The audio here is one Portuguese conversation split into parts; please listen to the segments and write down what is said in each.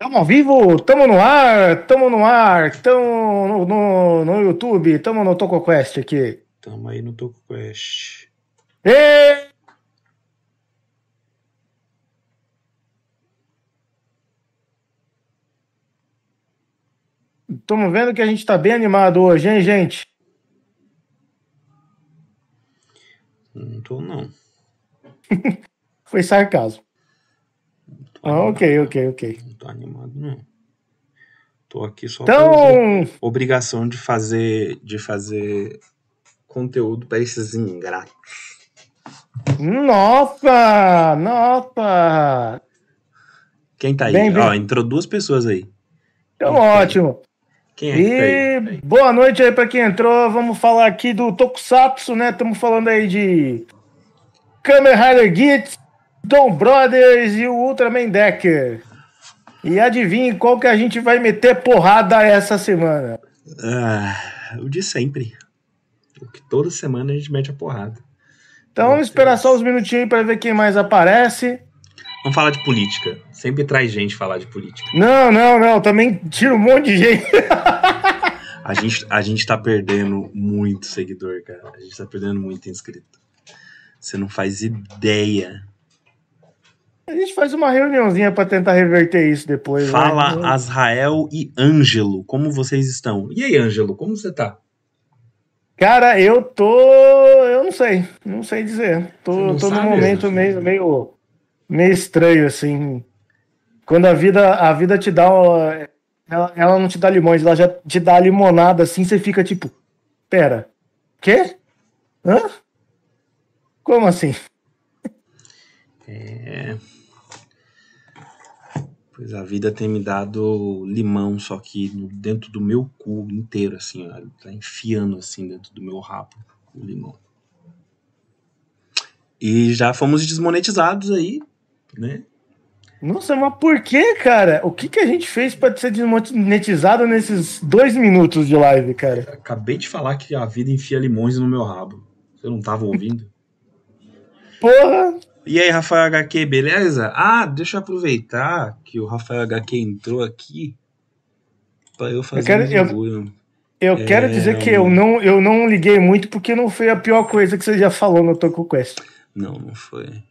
Tamo ao vivo, tamo no ar, tamo no ar, tamo no, no, no YouTube, tamo no TocoQuest aqui. Tamo aí no TocoQuest. E... Estamos vendo que a gente tá bem animado hoje, hein, gente? Não tô, não. Foi sarcasmo. Ah, animado, ok, ok, ok. Não tô animado, não. Tô aqui só Então, por obrigação de fazer, de fazer conteúdo pra esses ingratos. nossa, nossa. Quem tá aí? Bem, bem. Ó, entrou duas pessoas aí. Então, ótimo. Quem é que tá aí? E boa noite aí pra quem entrou. Vamos falar aqui do Tokusatsu, né? Estamos falando aí de Kamen Rider Gits, Dom Brothers e o Ultraman Decker. E adivinhe qual que a gente vai meter porrada essa semana. Ah, o de sempre. O que toda semana a gente mete a porrada. Então vamos esperar só uns minutinhos para ver quem mais aparece. Vamos falar de política. Sempre traz gente falar de política. Não, não, não. Também tira um monte de gente. A gente, a gente tá perdendo muito seguidor, cara. A gente tá perdendo muito inscrito. Você não faz ideia. A gente faz uma reuniãozinha para tentar reverter isso depois. né? Fala Azrael e Ângelo, como vocês estão? E aí, Ângelo, como você tá? Cara, eu tô. Eu não sei. Não sei dizer. Tô, tô num momento Ângelo? meio, meio, meio estranho, assim. Quando a vida, a vida te dá. Ela, ela não te dá limões, ela já te dá limonada assim, você fica tipo. Pera. Quê? Hã? Como assim? É. Pois a vida tem me dado limão, só que no- dentro do meu cu inteiro, assim, ó. Tá enfiando assim dentro do meu rabo o limão. E já fomos desmonetizados aí, né? Nossa, mas por que, cara? O que, que a gente fez pra ser desmonetizado nesses dois minutos de live, cara? Acabei de falar que a vida enfia limões no meu rabo. Você não tava ouvindo? Porra! E aí, Rafael HQ, beleza? Ah, deixa eu aproveitar que o Rafael HQ entrou aqui pra eu fazer quero- um eu- bagulho. Eu É, quero dizer que eu não, eu não liguei muito porque não foi a pior coisa que você já falou no Toku Quest. Não, não foi.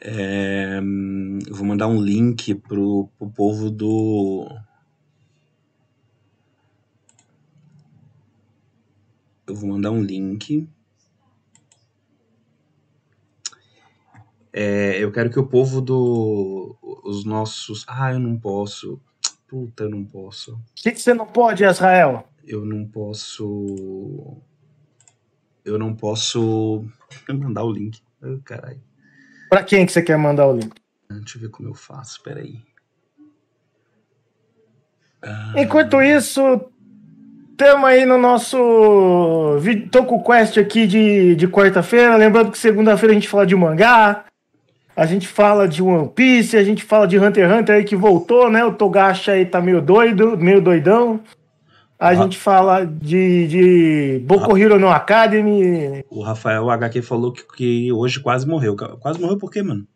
É, eu vou mandar um link pro, pro povo do. Eu vou mandar um link. É, eu quero que o povo do. Os nossos. Ah, eu não posso. Puta, eu não posso. O que, que você não pode, Israel? Eu não posso. Eu não posso. mandar o link. Ai, caralho. Pra quem que você quer mandar o link? Deixa eu ver como eu faço, peraí. Ah, Enquanto isso, estamos aí no nosso Toku Quest aqui de, de quarta-feira. Lembrando que segunda-feira a gente fala de mangá, a gente fala de One Piece, a gente fala de Hunter x Hunter aí que voltou, né? O Togashi aí tá meio doido, meio doidão. A Ah. gente fala de, de Boku Hero no Academy. O Rafael HQ falou que, que hoje quase morreu. Quase morreu por quê, mano?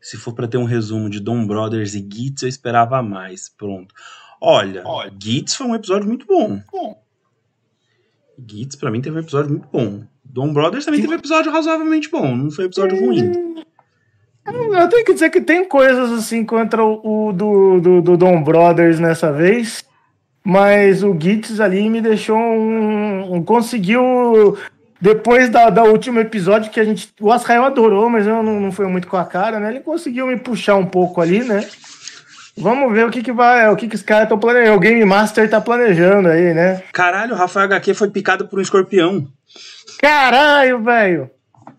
Se for pra ter um resumo de Dom Brothers e Gits, eu esperava mais. Pronto. Olha, Gits foi um episódio muito bom. Gits, pra mim, teve um episódio muito bom. Dom Brothers também teve um episódio razoavelmente bom. Não foi um episódio ruim. Eu tenho que dizer que tem coisas assim contra o, o do, do, do Dom Brothers nessa vez, mas o Gitz ali me deixou um, um- conseguiu depois da, da último episódio que a gente o Asrael adorou, mas eu não, não foi muito com a cara, né? Ele conseguiu me puxar um pouco ali, né? Vamos ver o que que vai, o que que os caras estão planejando, o Game Master tá planejando aí, né? Caralho, o Rafael HQ foi picado por um escorpião. Caralho, velho! É um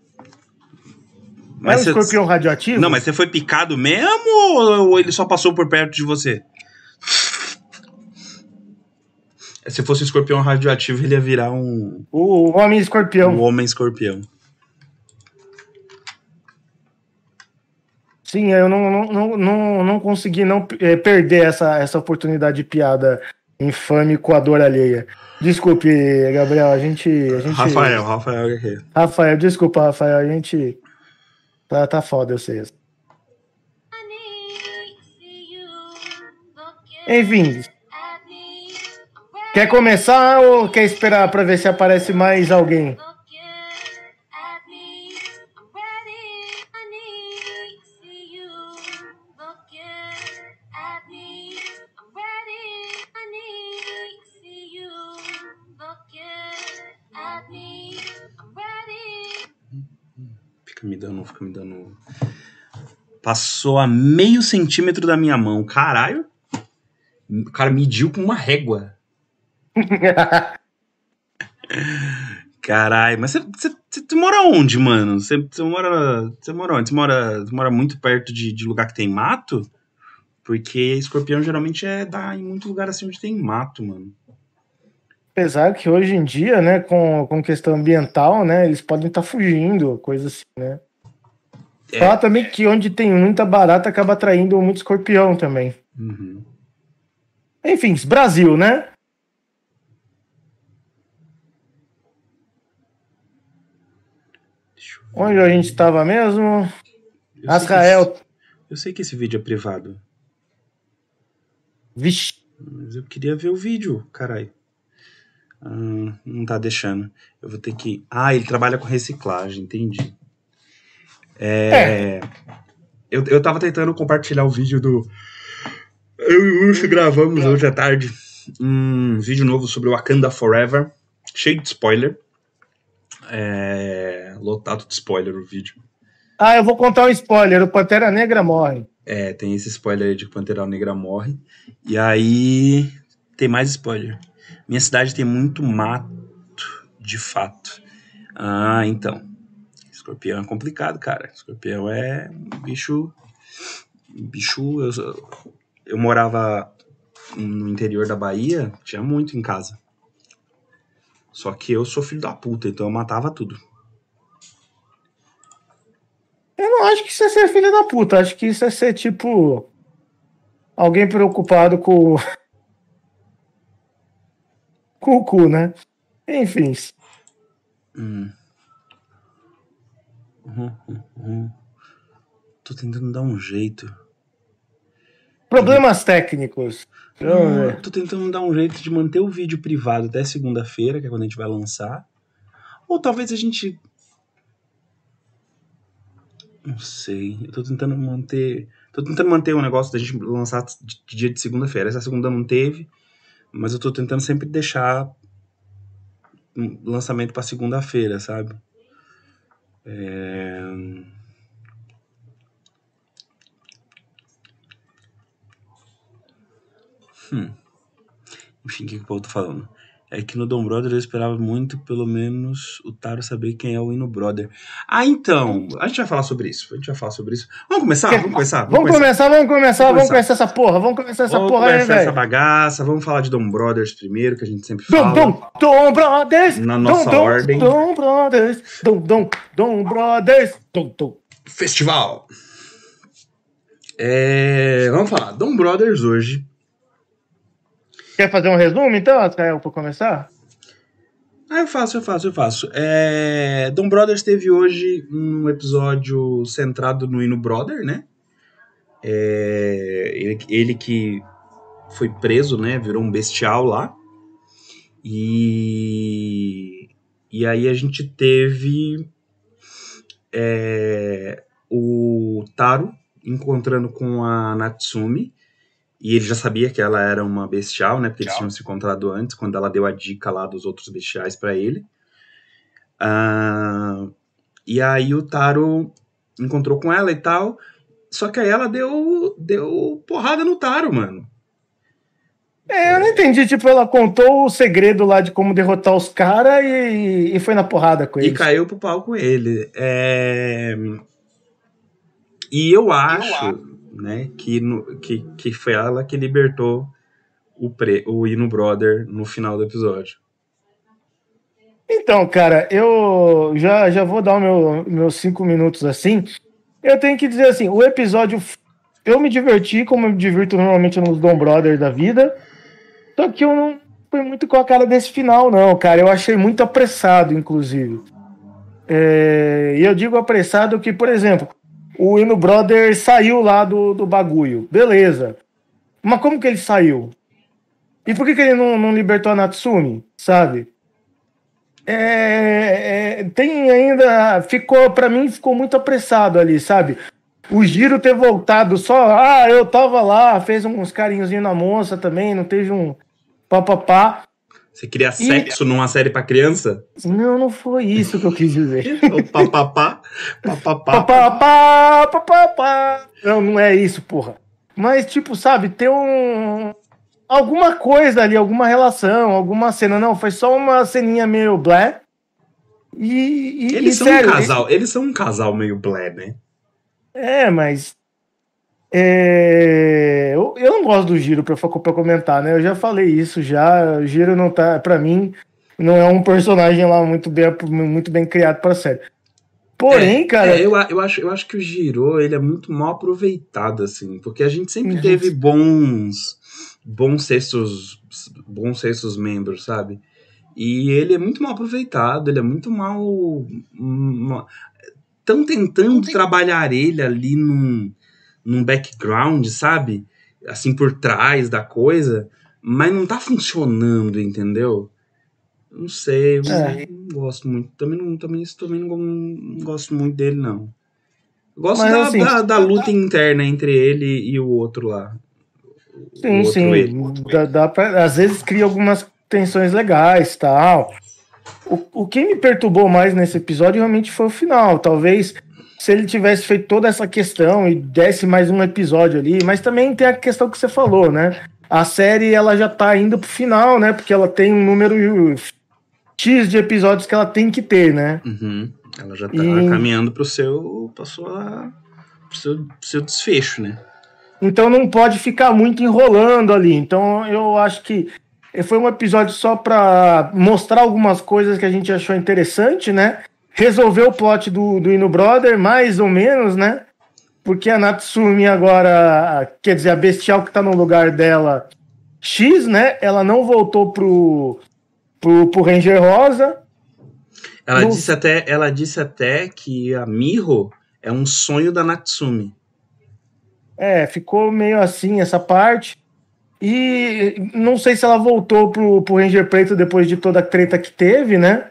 Mas você- escorpião radioativo? Não, mas você foi picado mesmo ou ou ele só passou por perto de você? Se fosse um escorpião radioativo, ele ia virar um, O homem escorpião. um homem escorpião. Sim, eu não, não, não, não, consegui não eh, perder essa, essa oportunidade de piada infame coador alheia. Desculpe, Gabriel, a gente. A gente... Rafael, Rafael aqui. Rafael, desculpa, Rafael, a gente. Tá, tá foda, eu sei. Enfim. Quer começar ou quer esperar pra ver se aparece mais alguém? Fica me dando, fica me dando. Passou a meio centímetro da minha mão. Caralho. O cara mediu com uma régua. Caralho, mas você mora onde, mano? Você mora. Você mora onde? Você mora, mora muito perto de, de lugar que tem mato? Porque escorpião geralmente é dá em muito lugar assim onde tem mato, mano. Apesar que hoje em dia, né, com, com questão ambiental, né, eles podem estar tá fugindo, coisa assim, né? É. Fala também que onde tem muita barata acaba atraindo muito escorpião também. Uhum. Enfim, Brasil, né? Onde a gente estava mesmo? Eu Asrael. Sei esse, eu sei que esse vídeo é privado. Vixe. Mas eu queria ver o vídeo, caralho. Ah, não tá deixando. Eu vou ter que. Ah, ele trabalha com reciclagem, entendi. É. é. Eu, eu tava tentando compartilhar o vídeo do. Eu e o Urso gravamos hoje à tarde um vídeo novo sobre Wakanda Forever, cheio de spoiler. É, lotado de spoiler o vídeo. Ah, eu vou contar um spoiler: o Pantera Negra morre. É, tem esse spoiler aí de que o Pantera Negra morre. E aí tem mais spoiler. Minha cidade tem muito mato, de fato. Ah, então. Escorpião é complicado, cara. Escorpião é um bicho. Bicho. Eu, eu morava no interior da Bahia, tinha muito em casa. Só que eu sou filho da puta, então eu matava tudo. Eu não acho que isso é ser filho da puta, acho que isso é ser tipo. Alguém preocupado com cucu, né? Enfim. Hum. Uhum, uhum. Tô tentando dar um jeito. Problemas técnicos. Hum, tô tentando dar um jeito de manter o vídeo privado até segunda-feira, que é quando a gente vai lançar. Ou talvez a gente. Não sei. Eu tô tentando manter. Tô tentando manter o negócio da gente lançar de dia de segunda-feira. Essa segunda não teve. Mas eu tô tentando sempre deixar um lançamento para segunda-feira, sabe? É... Hum. Enfim, o que, que o povo tá falando? É que no Dom Brother eu esperava muito, pelo menos, o Taro saber quem é o Hino Brother. Ah, então, a gente vai falar sobre isso. A gente vai falar sobre isso. Vamos começar? Vamos começar? Vamos, vamos começar, vamos começar, vamos começar essa porra, vamos começar essa vamos porra aí, velho. essa bagaça, vamos falar de Dom Brothers primeiro, que a gente sempre fala. Dom, Dom, Dom Brothers! Na nossa Dom, ordem. Dom Brothers! Dom, Dom, Dom Brothers! Dom, Dom. Festival! É, vamos falar, Dom Brothers hoje Quer fazer um resumo, então, Rafael, para começar? Ah, eu faço, eu faço, eu faço. É... Dom Brothers teve hoje um episódio centrado no Hino Brother, né? É... Ele, ele que foi preso, né? Virou um bestial lá. E, e aí a gente teve é... o Taro encontrando com a Natsumi e ele já sabia que ela era uma bestial, né? Porque eles tinham se encontrado antes, quando ela deu a dica lá dos outros bestiais para ele. Uh, e aí o Taro encontrou com ela e tal. Só que aí ela deu, deu porrada no Taro, mano. É, eu não entendi. Tipo, ela contou o segredo lá de como derrotar os caras e, e foi na porrada com ele. E caiu pro pau com ele. É... E eu acho. Eu né? Que, no, que, que foi ela que libertou o, pre, o Ino Brother no final do episódio. Então, cara, eu já, já vou dar meu, meus cinco minutos assim. Eu tenho que dizer assim, o episódio eu me diverti como eu me divirto normalmente nos Dom Brothers da vida. Só que eu não fui muito com a cara desse final, não, cara. Eu achei muito apressado, inclusive. É, e eu digo apressado que, por exemplo, o Ino Brother saiu lá do, do bagulho. Beleza. Mas como que ele saiu? E por que, que ele não, não libertou a Natsumi, sabe? É, é, tem ainda. Ficou, para mim, ficou muito apressado ali, sabe? O Giro ter voltado só. Ah, eu tava lá, fez uns carinhozinhos na moça também, não teve um papapá. Você queria sexo e... numa série para criança? Não, não foi isso que eu quis dizer. o papapá, papapá. Papapá, papapá. Não, não é isso, porra. Mas, tipo, sabe, ter um. Alguma coisa ali, alguma relação, alguma cena. Não, foi só uma ceninha meio blé. E, e eles e, são sério, um casal, eles são um casal meio blé, né? É, mas é, eu, não gosto do Giro para comentar, né? Eu já falei isso já. O Giro não tá, para mim, não é um personagem lá muito bem, muito bem criado para série. Porém, é, cara, é, eu, eu, acho, eu acho que o Giro ele é muito mal aproveitado assim, porque a gente sempre teve bons bons sextos bons sextos membros, sabe? E ele é muito mal aproveitado, ele é muito mal. Estão tentando trabalhar ele ali num num background, sabe? Assim por trás da coisa, mas não tá funcionando, entendeu? Não sei, eu é. não gosto muito. Também não, também, também não, não gosto muito dele, não. gosto mas, da, assim, da, da, luta interna entre ele e o outro lá. Sim, outro sim. Dá, dá pra, às vezes cria algumas tensões legais tal. O, o que me perturbou mais nesse episódio realmente foi o final. Talvez se ele tivesse feito toda essa questão e desse mais um episódio ali, mas também tem a questão que você falou, né? A série ela já tá indo pro final, né? Porque ela tem um número X de episódios que ela tem que ter, né? Uhum. Ela já tá e... caminhando pro seu, pra sua, pro seu, pro seu desfecho, né? Então não pode ficar muito enrolando ali. Então eu acho que foi um episódio só para mostrar algumas coisas que a gente achou interessante, né? Resolveu o plot do, do Ino Brother, mais ou menos, né? Porque a Natsumi agora, quer dizer, a Bestial que tá no lugar dela, X, né? Ela não voltou pro, pro, pro Ranger Rosa. Ela, no... disse até, ela disse até que a Miho é um sonho da Natsumi. É, ficou meio assim essa parte. E não sei se ela voltou pro, pro Ranger Preto depois de toda a treta que teve, né?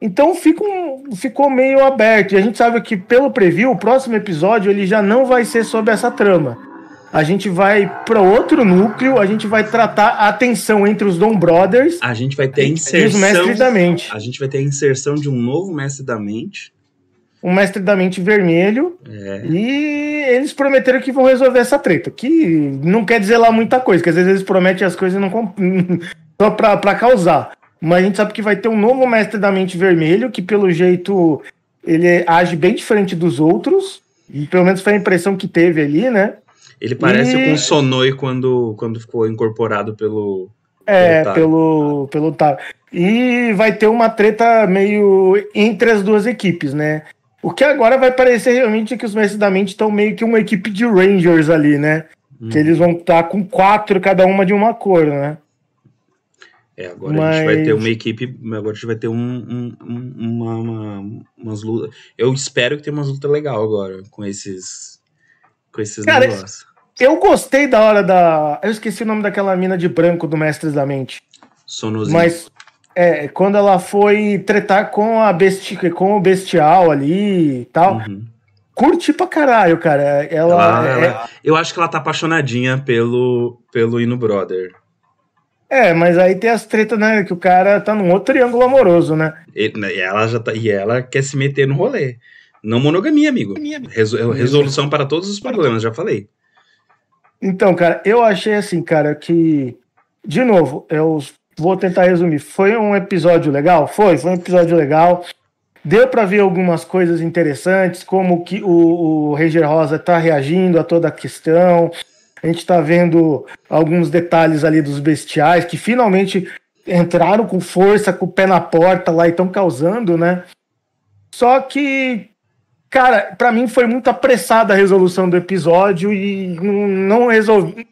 Então fica um, ficou meio aberto. E a gente sabe que pelo preview, o próximo episódio ele já não vai ser sobre essa trama. A gente vai para outro núcleo, a gente vai tratar a tensão entre os Dom Brothers. A gente vai ter a inserção. Mestre da mente. A gente vai ter a inserção de um novo mestre da mente. Um mestre da mente vermelho. É. E eles prometeram que vão resolver essa treta. Que não quer dizer lá muita coisa, que às vezes eles prometem as coisas e não só pra, pra causar. Mas a gente sabe que vai ter um novo mestre da mente vermelho, que pelo jeito ele age bem diferente dos outros. E pelo menos foi a impressão que teve ali, né? Ele parece e... com o Sonoi quando, quando ficou incorporado pelo. É, pelo, pelo Tar. E vai ter uma treta meio entre as duas equipes, né? O que agora vai parecer realmente é que os Mestres da Mente estão meio que uma equipe de Rangers ali, né? Hum. Que eles vão estar com quatro, cada uma de uma cor, né? É, agora Mas... a gente vai ter uma equipe, agora a gente vai ter um, um, um uma, uma, umas lutas. Eu espero que tenha umas lutas legais agora com esses, com esses Cara, negócios. Eu gostei da hora da. Eu esqueci o nome daquela mina de branco do Mestres da Mente. Sonozinho. Mas é, quando ela foi tretar com a besti... com o bestial ali e tal. Uhum. Curti pra caralho, cara. Ela, ela, é... ela, Eu acho que ela tá apaixonadinha pelo, pelo Ino Brother. É, mas aí tem as tretas, né? Que o cara tá num outro triângulo amoroso, né? E, né, ela já tá, e ela quer se meter no rolê. Não monogamia, amigo. Resol, resolução para todos os problemas, já falei. Então, cara, eu achei assim, cara, que. De novo, eu vou tentar resumir. Foi um episódio legal? Foi, foi um episódio legal. Deu para ver algumas coisas interessantes, como que o, o Ranger Rosa tá reagindo a toda a questão. A gente está vendo alguns detalhes ali dos bestiais que finalmente entraram com força, com o pé na porta lá e estão causando, né? Só que, cara, para mim foi muito apressada a resolução do episódio e não resolvi.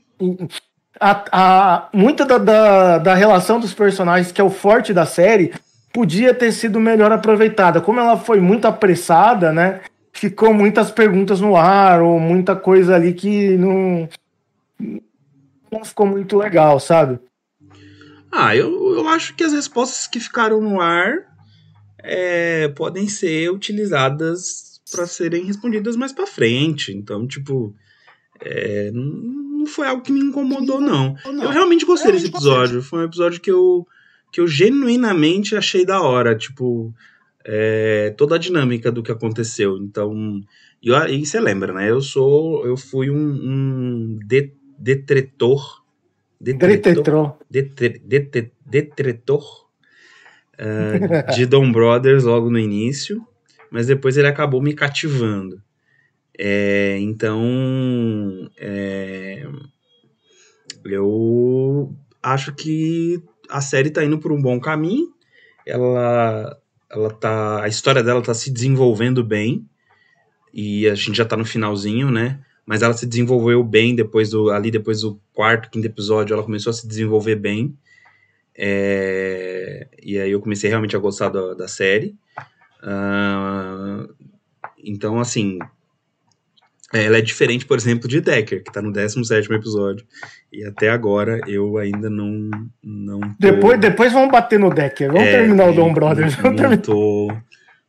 a, a, muita da, da, da relação dos personagens, que é o forte da série, podia ter sido melhor aproveitada. Como ela foi muito apressada, né? Ficou muitas perguntas no ar, ou muita coisa ali que não, não ficou muito legal, sabe? Ah, eu, eu acho que as respostas que ficaram no ar é, podem ser utilizadas para serem respondidas mais para frente. Então, tipo, é, não foi algo que me incomodou, não. Eu realmente gostei desse episódio. Foi um episódio que eu, que eu genuinamente achei da hora. Tipo, é, toda a dinâmica do que aconteceu. Então, e, e você lembra, né? Eu sou, eu fui um, um de, detretor, detretor, detretor, detretor, uh, de Dom Brothers logo no início, mas depois ele acabou me cativando. É, então, é, eu acho que a série está indo por um bom caminho. Ela, ela tá, a história dela está se desenvolvendo bem e a gente já está no finalzinho, né? Mas ela se desenvolveu bem depois do ali depois do quarto, quinto episódio, ela começou a se desenvolver bem. É, e aí eu comecei realmente a gostar da, da série. Uh, então, assim, ela é diferente, por exemplo, de Decker, que tá no 17 episódio. E até agora eu ainda não. não tô... depois, depois vamos bater no Decker. Vamos é, terminar o Dom Brothers. Não, não, tô,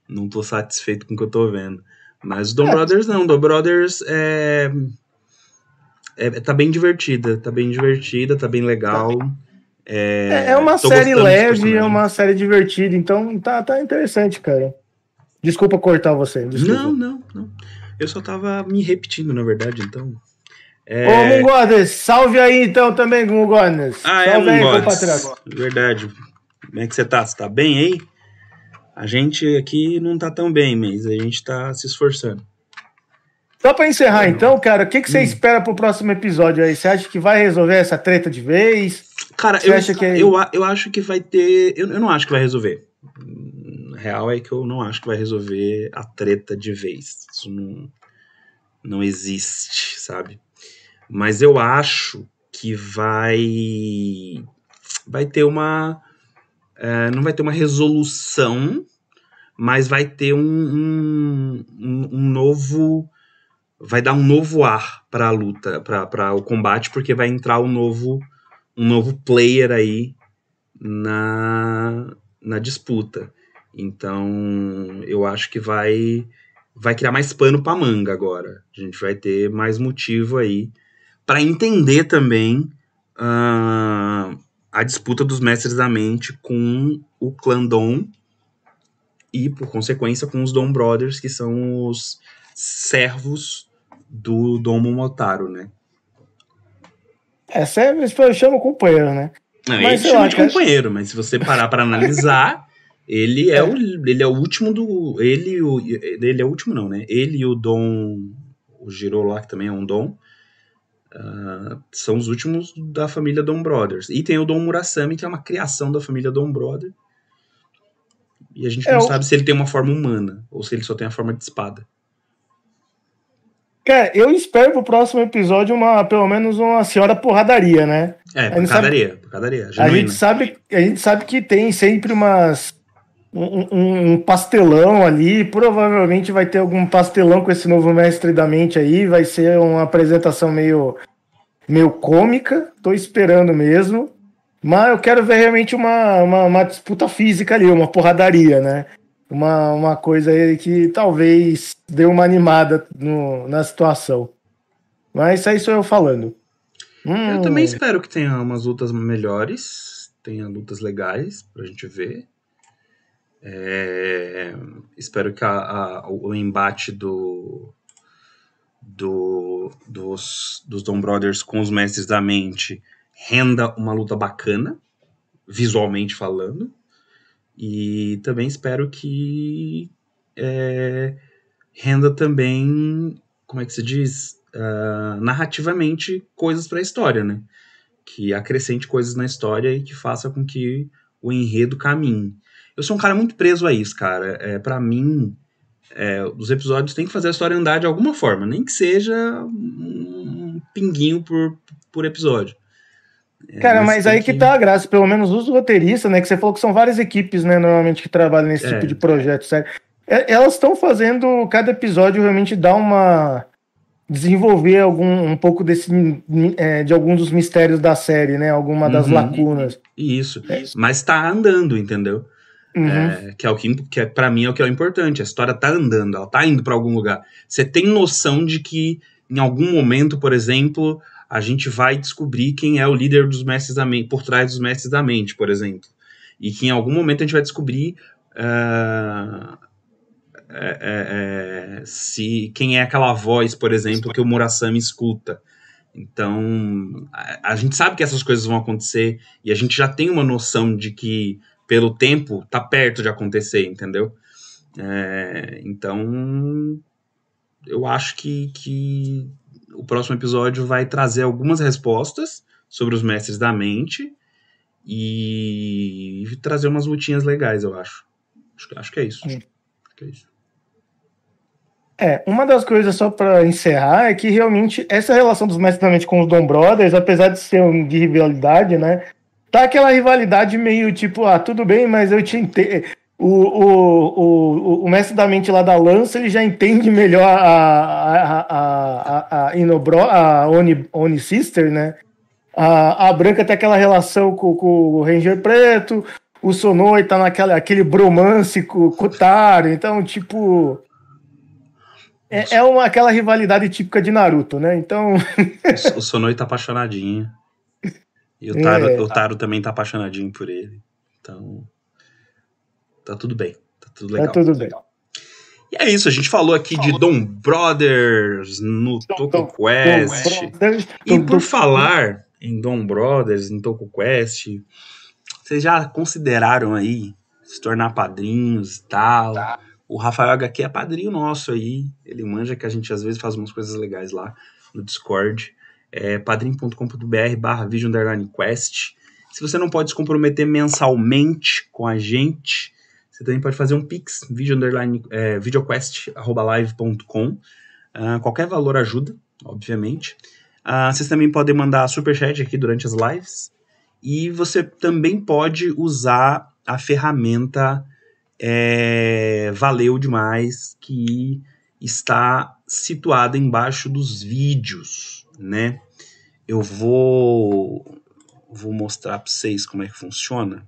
não tô satisfeito com o que eu tô vendo. Mas o Dom é. Brothers não. Dom Brothers é, é. Tá bem divertida. Tá bem divertida, tá bem legal. Tá. É, é uma série leve, é uma série divertida, então tá, tá interessante, cara. Desculpa cortar você. Desculpa. Não, não, não. Eu só tava me repetindo, na verdade, então. É... Ô, Mungones, salve aí então também, Mungones. Ah, é, salve é, Mungones. Verdade. Como é que você tá? Você tá bem aí? A gente aqui não tá tão bem, mas a gente tá se esforçando. Só para encerrar, então, cara, o que, que você hum. espera pro próximo episódio aí? Você acha que vai resolver essa treta de vez? Cara, eu, acha que é... eu, eu acho que vai ter. Eu, eu não acho que vai resolver. Real é que eu não acho que vai resolver a treta de vez. Isso não, não existe, sabe? Mas eu acho que vai. Vai ter uma. É, não vai ter uma resolução, mas vai ter um, um, um novo vai dar um novo ar para a luta, para o combate, porque vai entrar um novo, um novo player aí na, na disputa. Então, eu acho que vai vai criar mais pano para manga agora. A gente vai ter mais motivo aí para entender também uh, a disputa dos mestres da mente com o clã Dom e, por consequência, com os Dom Brothers, que são os servos do Dom Momotaro, né? É, eu chamo companheiro, né? Não, mas ele chama de companheiro, mas se você parar para analisar, ele é, é, o ele é o último do ele o ele é o último não, né? Ele e o Dom o Giro lá que também é um Dom uh, são os últimos da família Dom Brothers. E tem o Dom Murasami que é uma criação da família Dom Brother. E a gente é não o... sabe se ele tem uma forma humana ou se ele só tem a forma de espada. Cara, eu espero pro próximo episódio uma, pelo menos uma senhora porradaria, né? É, porradaria, sabe, porradaria. A gente, sabe, a gente sabe que tem sempre umas. Um, um, pastelão ali, provavelmente vai ter algum pastelão com esse novo mestre da mente aí, vai ser uma apresentação meio, meio cômica, tô esperando mesmo, mas eu quero ver realmente uma, uma, uma disputa física ali, uma porradaria, né? uma, uma coisa aí que talvez dê uma animada no, na situação. Mas isso aí sou eu falando. Hum. Eu também espero que tenha umas lutas melhores, tenha lutas legais pra gente ver. É, espero que a, a, o embate do, do, dos, dos Dom Brothers com os Mestres da Mente renda uma luta bacana, visualmente falando. E também espero que é, renda também, como é que se diz? Uh, narrativamente coisas para a história, né? Que acrescente coisas na história e que faça com que o enredo caminhe. Eu sou um cara muito preso a isso, cara. É, para mim, é, os episódios têm que fazer a história andar de alguma forma, nem que seja um pinguinho por, por episódio. É, Cara, mas, mas aí que... que tá a graça, pelo menos os roteiristas, né? Que você falou que são várias equipes, né, normalmente, que trabalham nesse é. tipo de projeto, sério. É, elas estão fazendo cada episódio realmente dar uma desenvolver algum um pouco desse é, de alguns dos mistérios da série, né? Alguma das uhum. lacunas. Isso. É. Mas tá andando, entendeu? Uhum. É, que é o que, que é, para mim é o que é o importante. A história tá andando, ela tá indo para algum lugar. Você tem noção de que em algum momento, por exemplo, a gente vai descobrir quem é o líder dos mestres da mente, por trás dos mestres da mente, por exemplo. E que em algum momento a gente vai descobrir uh, é, é, se quem é aquela voz, por exemplo, que o Murasami escuta. Então, a, a, gente sabe que essas coisas vão acontecer e a gente já tem uma noção de que, pelo tempo, tá perto de acontecer, entendeu? É, então, eu acho que, que o próximo episódio vai trazer algumas respostas sobre os mestres da mente e trazer umas lutinhas legais, eu acho. Acho, acho que é isso. Acho que é isso. É, uma das coisas, só para encerrar, é que realmente essa relação dos mestres da mente com os Dom Brothers, apesar de ser um de rivalidade, né? Tá aquela rivalidade meio tipo, ah, tudo bem, mas eu te entendo. O, o, o, mestre da mente lá da lança, ele já entende melhor a, a, a, a, a, Inobro, a Oni, Oni Sister, né? A, a Branca tem aquela relação com, com o Ranger Preto, o Sonoi tá naquele aquele bromance com, com o Taro, então, tipo é, é uma, aquela rivalidade típica de Naruto, né? Então. o Sonoi tá apaixonadinho. E o Taro, é. o Taro também tá apaixonadinho por ele. Então. Tá tudo bem. Tá tudo legal. Tá tudo bem. E é isso, a gente falou aqui de Dom Brothers no Toco Quest. E por falar em Dom Brothers, em Toco Quest, vocês já consideraram aí se tornar padrinhos e tal? Tá. O Rafael HQ é padrinho nosso aí. Ele manja que a gente às vezes faz umas coisas legais lá no Discord. É padrim.com.br barra Vision Quest. Se você não pode se comprometer mensalmente com a gente, você também pode fazer um pix, é, videoquest.live.com. Uh, ah, qualquer valor ajuda, obviamente. Uh, vocês também podem mandar superchat aqui durante as lives. E você também pode usar a ferramenta é, valeu demais, que está situada embaixo dos vídeos, né? Eu vou vou mostrar para vocês como é que funciona.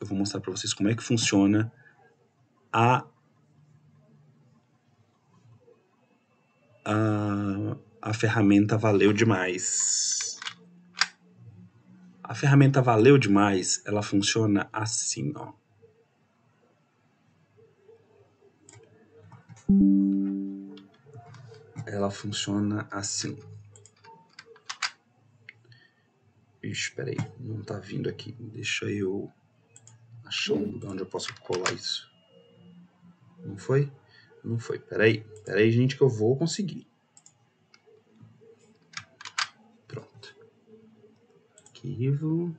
eu vou mostrar para vocês como é que funciona a, a, a ferramenta valeu demais. A ferramenta valeu demais, ela funciona assim, ó. Ela funciona assim. Ixi, peraí, não tá vindo aqui. Deixa eu achar um lugar onde eu posso colar isso. Não foi? Não foi. Peraí, peraí, gente, que eu vou conseguir. arquivo.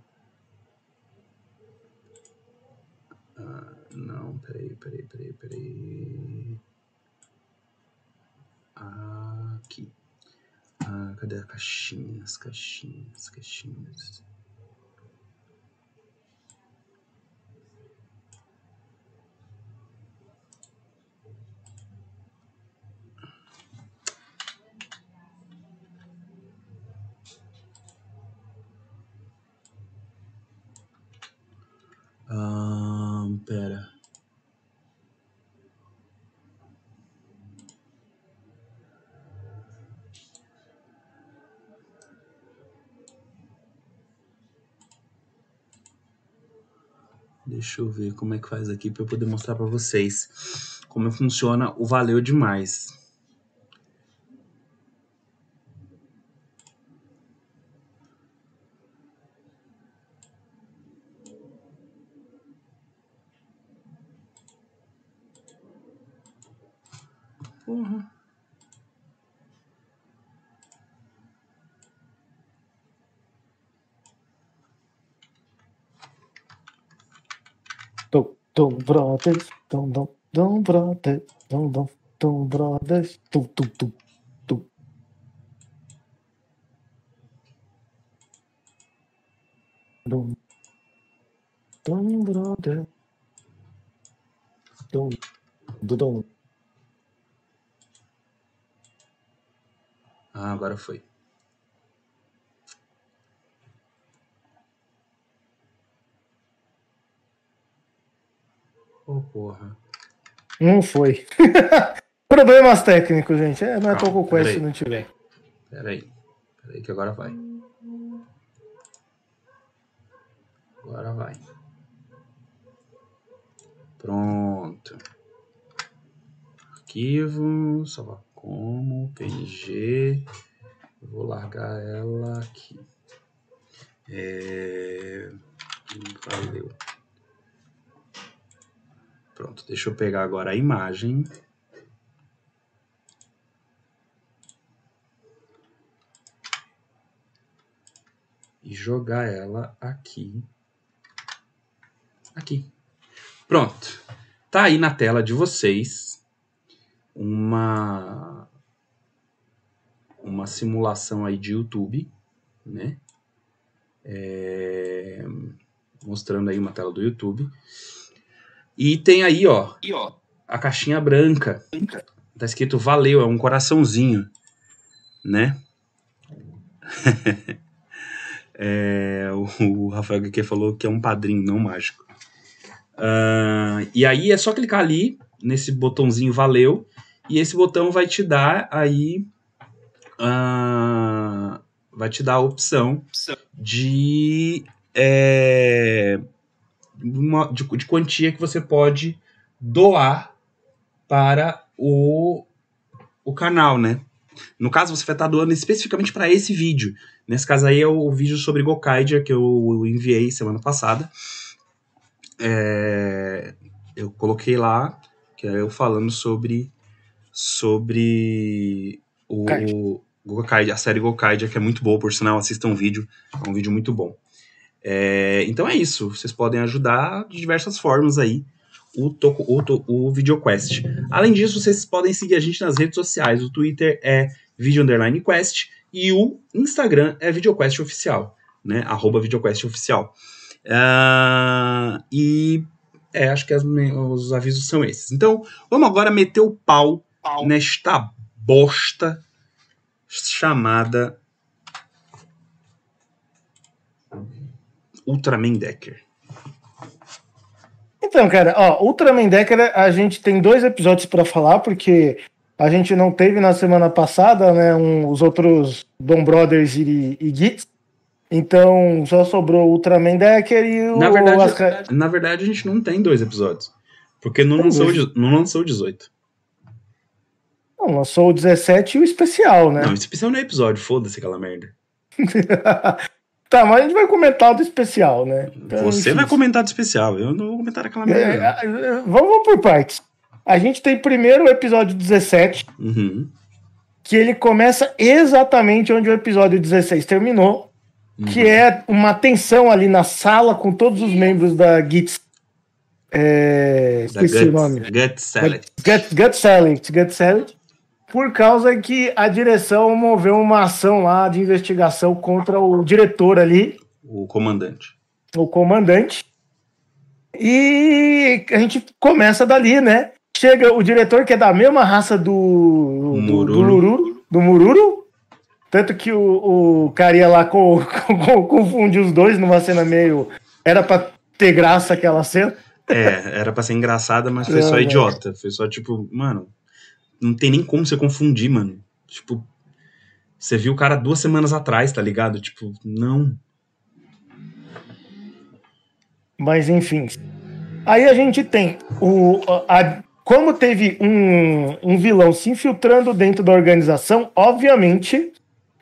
Ah, não, peraí, peraí, peraí, peraí. Aqui. Ah, cadê a caixinhas, caixinhas, caixinhas? Um, pera. Deixa eu ver como é que faz aqui para eu poder mostrar para vocês como funciona o valeu demais. Dom Brothers, Dom Dom, Dom Brothers, Dom Dom, Dom Brothers, tum tum tum. tum. Dom, Dom Brothers, Dom, do Dom. Ah, agora foi. Oh, porra. Não foi. Problemas técnicos, gente. É, não é Toco Quest se não tiver. Pera aí. Pera aí que agora vai. Agora vai. Pronto. Arquivo, salvar como, PNG. Vou largar ela aqui. É... Valeu. Pronto, deixa eu pegar agora a imagem. E jogar ela aqui. Aqui. Pronto. Tá aí na tela de vocês uma uma simulação aí de YouTube, né? É, mostrando aí uma tela do YouTube. E tem aí, ó, a caixinha branca. Tá escrito valeu, é um coraçãozinho, né? é, o, o Rafael aqui falou que é um padrinho, não mágico. Uh, e aí é só clicar ali nesse botãozinho valeu e esse botão vai te dar aí uh, vai te dar a opção de é, uma, de, de quantia que você pode doar para o, o canal, né? No caso, você vai estar doando especificamente para esse vídeo. Nesse caso aí é o vídeo sobre Gokaidia que eu enviei semana passada. É, eu coloquei lá, que é eu falando sobre sobre o, Gokaidia, a série Gokaidia, que é muito boa, por sinal, assistam um vídeo, é um vídeo muito bom. É, então é isso. Vocês podem ajudar de diversas formas aí o, toco, o, o VideoQuest. Além disso, vocês podem seguir a gente nas redes sociais. O Twitter é Video Underline Quest e o Instagram é VideoQuest Oficial, né? Arroba VideoQuest Oficial. Uh, e é, acho que as, os avisos são esses. Então, vamos agora meter o pau, pau. nesta bosta chamada Ultraman Decker? Então, cara, ó, Ultraman Decker, a gente tem dois episódios para falar, porque a gente não teve na semana passada, né, um, os outros Dom Brothers e, e Gits. Então, só sobrou o Ultraman Decker e o... Na verdade, na verdade, a gente não tem dois episódios. Porque não, lançou, não lançou 18. Não, lançou o 17 e o especial, né? Não, o especial não é episódio, foda-se aquela merda. Tá, mas a gente vai comentar do especial, né? Então, Você enfim. vai comentar do especial, eu não vou comentar aquela merda. É, é, vamos, por partes. A gente tem primeiro o episódio 17, uhum. que ele começa exatamente onde o episódio 16 terminou, uhum. que é uma tensão ali na sala com todos os membros da GITS. É, esqueci o nome. Gut Salad. Gut Salad. Gut Salad por causa que a direção moveu uma ação lá de investigação contra o diretor ali. O comandante. O comandante. E a gente começa dali, né? Chega o diretor, que é da mesma raça do. Do, do, Mururu, do Mururu. Tanto que o, o carinha lá co, co, confunde os dois numa cena meio. Era pra ter graça aquela cena. É, era pra ser engraçada, mas foi só idiota. Foi só tipo, mano, não tem nem como você confundir, mano. Tipo, você viu o cara duas semanas atrás, tá ligado? Tipo, não. Mas enfim. Aí a gente tem o. A, como teve um, um vilão se infiltrando dentro da organização, obviamente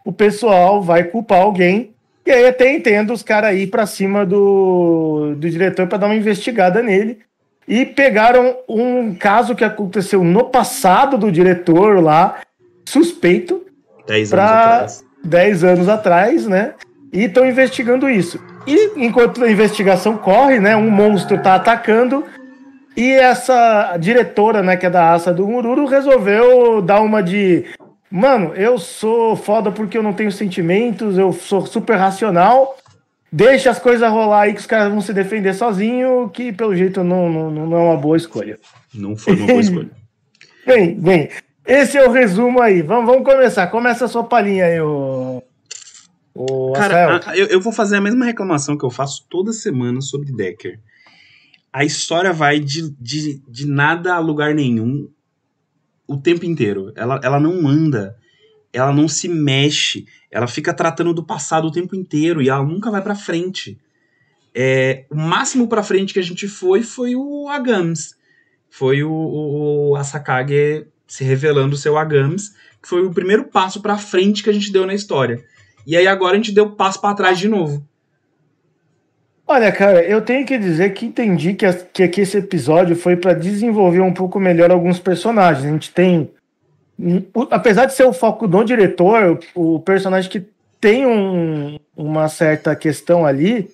o pessoal vai culpar alguém. E aí até entendo os caras ir pra cima do, do diretor para dar uma investigada nele e pegaram um caso que aconteceu no passado do diretor lá, suspeito. Dez anos atrás. Dez anos atrás, né? E estão investigando isso. E enquanto a investigação corre, né? Um monstro está atacando. E essa diretora, né, que é da raça do Mururu, resolveu dar uma de. Mano, eu sou foda porque eu não tenho sentimentos, eu sou super racional. Deixa as coisas rolar aí que os caras vão se defender sozinho, que pelo jeito não, não, não é uma boa escolha. Não foi uma boa escolha. Bem, bem, esse é o resumo aí. Vamos, vamos começar. Começa a sua palhinha aí, o. o Cara, a, eu, eu vou fazer a mesma reclamação que eu faço toda semana sobre Decker. A história vai de, de, de nada a lugar nenhum o tempo inteiro. Ela, ela não anda, ela não se mexe, ela fica tratando do passado o tempo inteiro e ela nunca vai para frente. É, o máximo para frente que a gente foi foi o Agams. Foi o, o, o Asakage se revelando o seu Agams, que foi o primeiro passo para frente que a gente deu na história. E aí agora a gente deu passo para trás de novo. Olha, cara, eu tenho que dizer que entendi que, que aqui esse episódio foi para desenvolver um pouco melhor alguns personagens. A gente tem. Apesar de ser o foco do diretor, o personagem que tem um, uma certa questão ali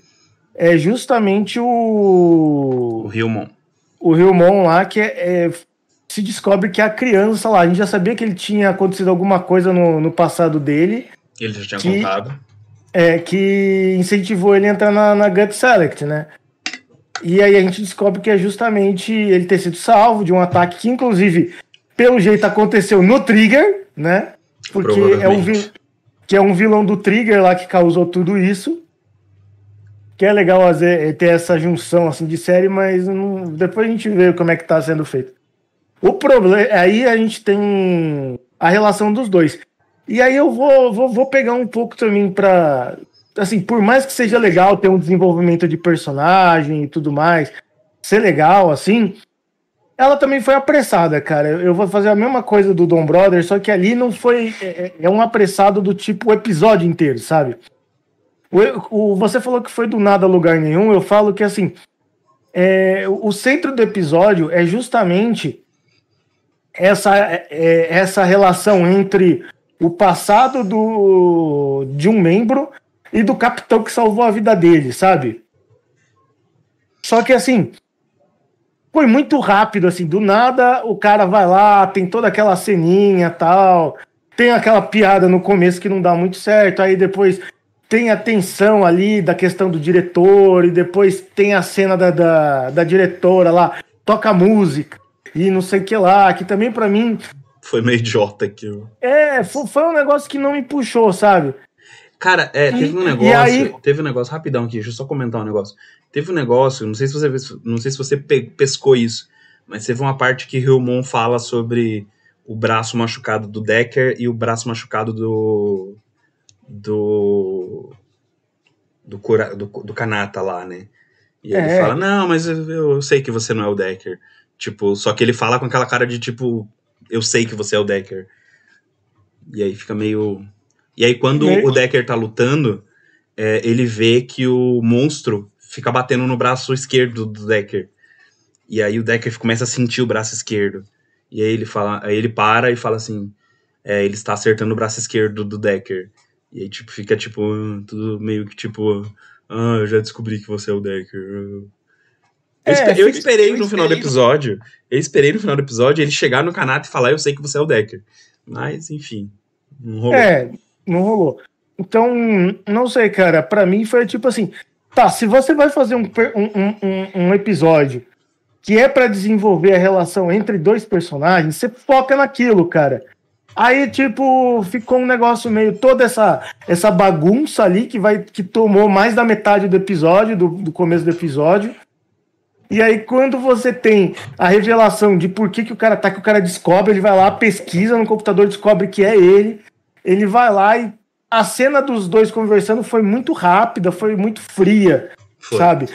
é justamente o. O Ryumon. O Ryumon lá, que é, é, se descobre que a criança lá. A gente já sabia que ele tinha acontecido alguma coisa no, no passado dele. Ele já tinha que, contado é, que incentivou ele a entrar na, na Gut Select, né? E aí a gente descobre que é justamente ele ter sido salvo de um ataque que, inclusive, pelo jeito aconteceu no Trigger, né? Porque é um, que é um vilão do Trigger lá que causou tudo isso. Que é legal fazer, ter essa junção assim de série, mas não, depois a gente vê como é que tá sendo feito. O problema. Aí a gente tem a relação dos dois. E aí eu vou, vou, vou pegar um pouco também para assim, por mais que seja legal ter um desenvolvimento de personagem e tudo mais, ser legal, assim, ela também foi apressada, cara. Eu vou fazer a mesma coisa do Dom Brother, só que ali não foi. É, é, é um apressado do tipo o episódio inteiro, sabe? O, o, você falou que foi do nada lugar nenhum, eu falo que assim. É, o centro do episódio é justamente essa, é essa relação entre o passado do, de um membro e do capitão que salvou a vida dele, sabe? Só que assim, foi muito rápido, assim, do nada o cara vai lá, tem toda aquela ceninha tal, tem aquela piada no começo que não dá muito certo, aí depois tem a tensão ali da questão do diretor, e depois tem a cena da, da, da diretora lá, toca música, e não sei o que lá, que também para mim foi meio idiota aquilo. É, foi, foi um negócio que não me puxou, sabe? Cara, é, teve um negócio. Aí... Teve um negócio, rapidão aqui, deixa eu só comentar um negócio. Teve um negócio, não sei se você não sei se você pescou isso, mas teve uma parte que Ryumon fala sobre o braço machucado do Decker e o braço machucado do. do. do, cura, do, do Kanata lá, né? E é. ele fala: Não, mas eu, eu sei que você não é o Decker. Tipo, só que ele fala com aquela cara de tipo, eu sei que você é o Decker. E aí fica meio. E aí, quando o Decker tá lutando, é, ele vê que o monstro fica batendo no braço esquerdo do Decker. E aí o Decker começa a sentir o braço esquerdo. E aí ele fala, aí ele para e fala assim: é, ele está acertando o braço esquerdo do Decker. E aí, tipo, fica tipo, tudo meio que tipo, ah, eu já descobri que você é o Decker. Eu, é, eu esperei no final do episódio. Eu esperei no final do episódio ele chegar no Kanata e falar: Eu sei que você é o Decker. Mas, enfim, não rolou. É, não rolou. Então, não sei, cara. Para mim foi tipo assim: tá, se você vai fazer um, um, um, um episódio que é para desenvolver a relação entre dois personagens, você foca naquilo, cara. Aí, tipo, ficou um negócio meio toda essa essa bagunça ali que vai que tomou mais da metade do episódio, do, do começo do episódio. E aí, quando você tem a revelação de por que, que o cara tá, que o cara descobre, ele vai lá, pesquisa no computador, descobre que é ele. Ele vai lá e a cena dos dois conversando foi muito rápida, foi muito fria, foi. sabe?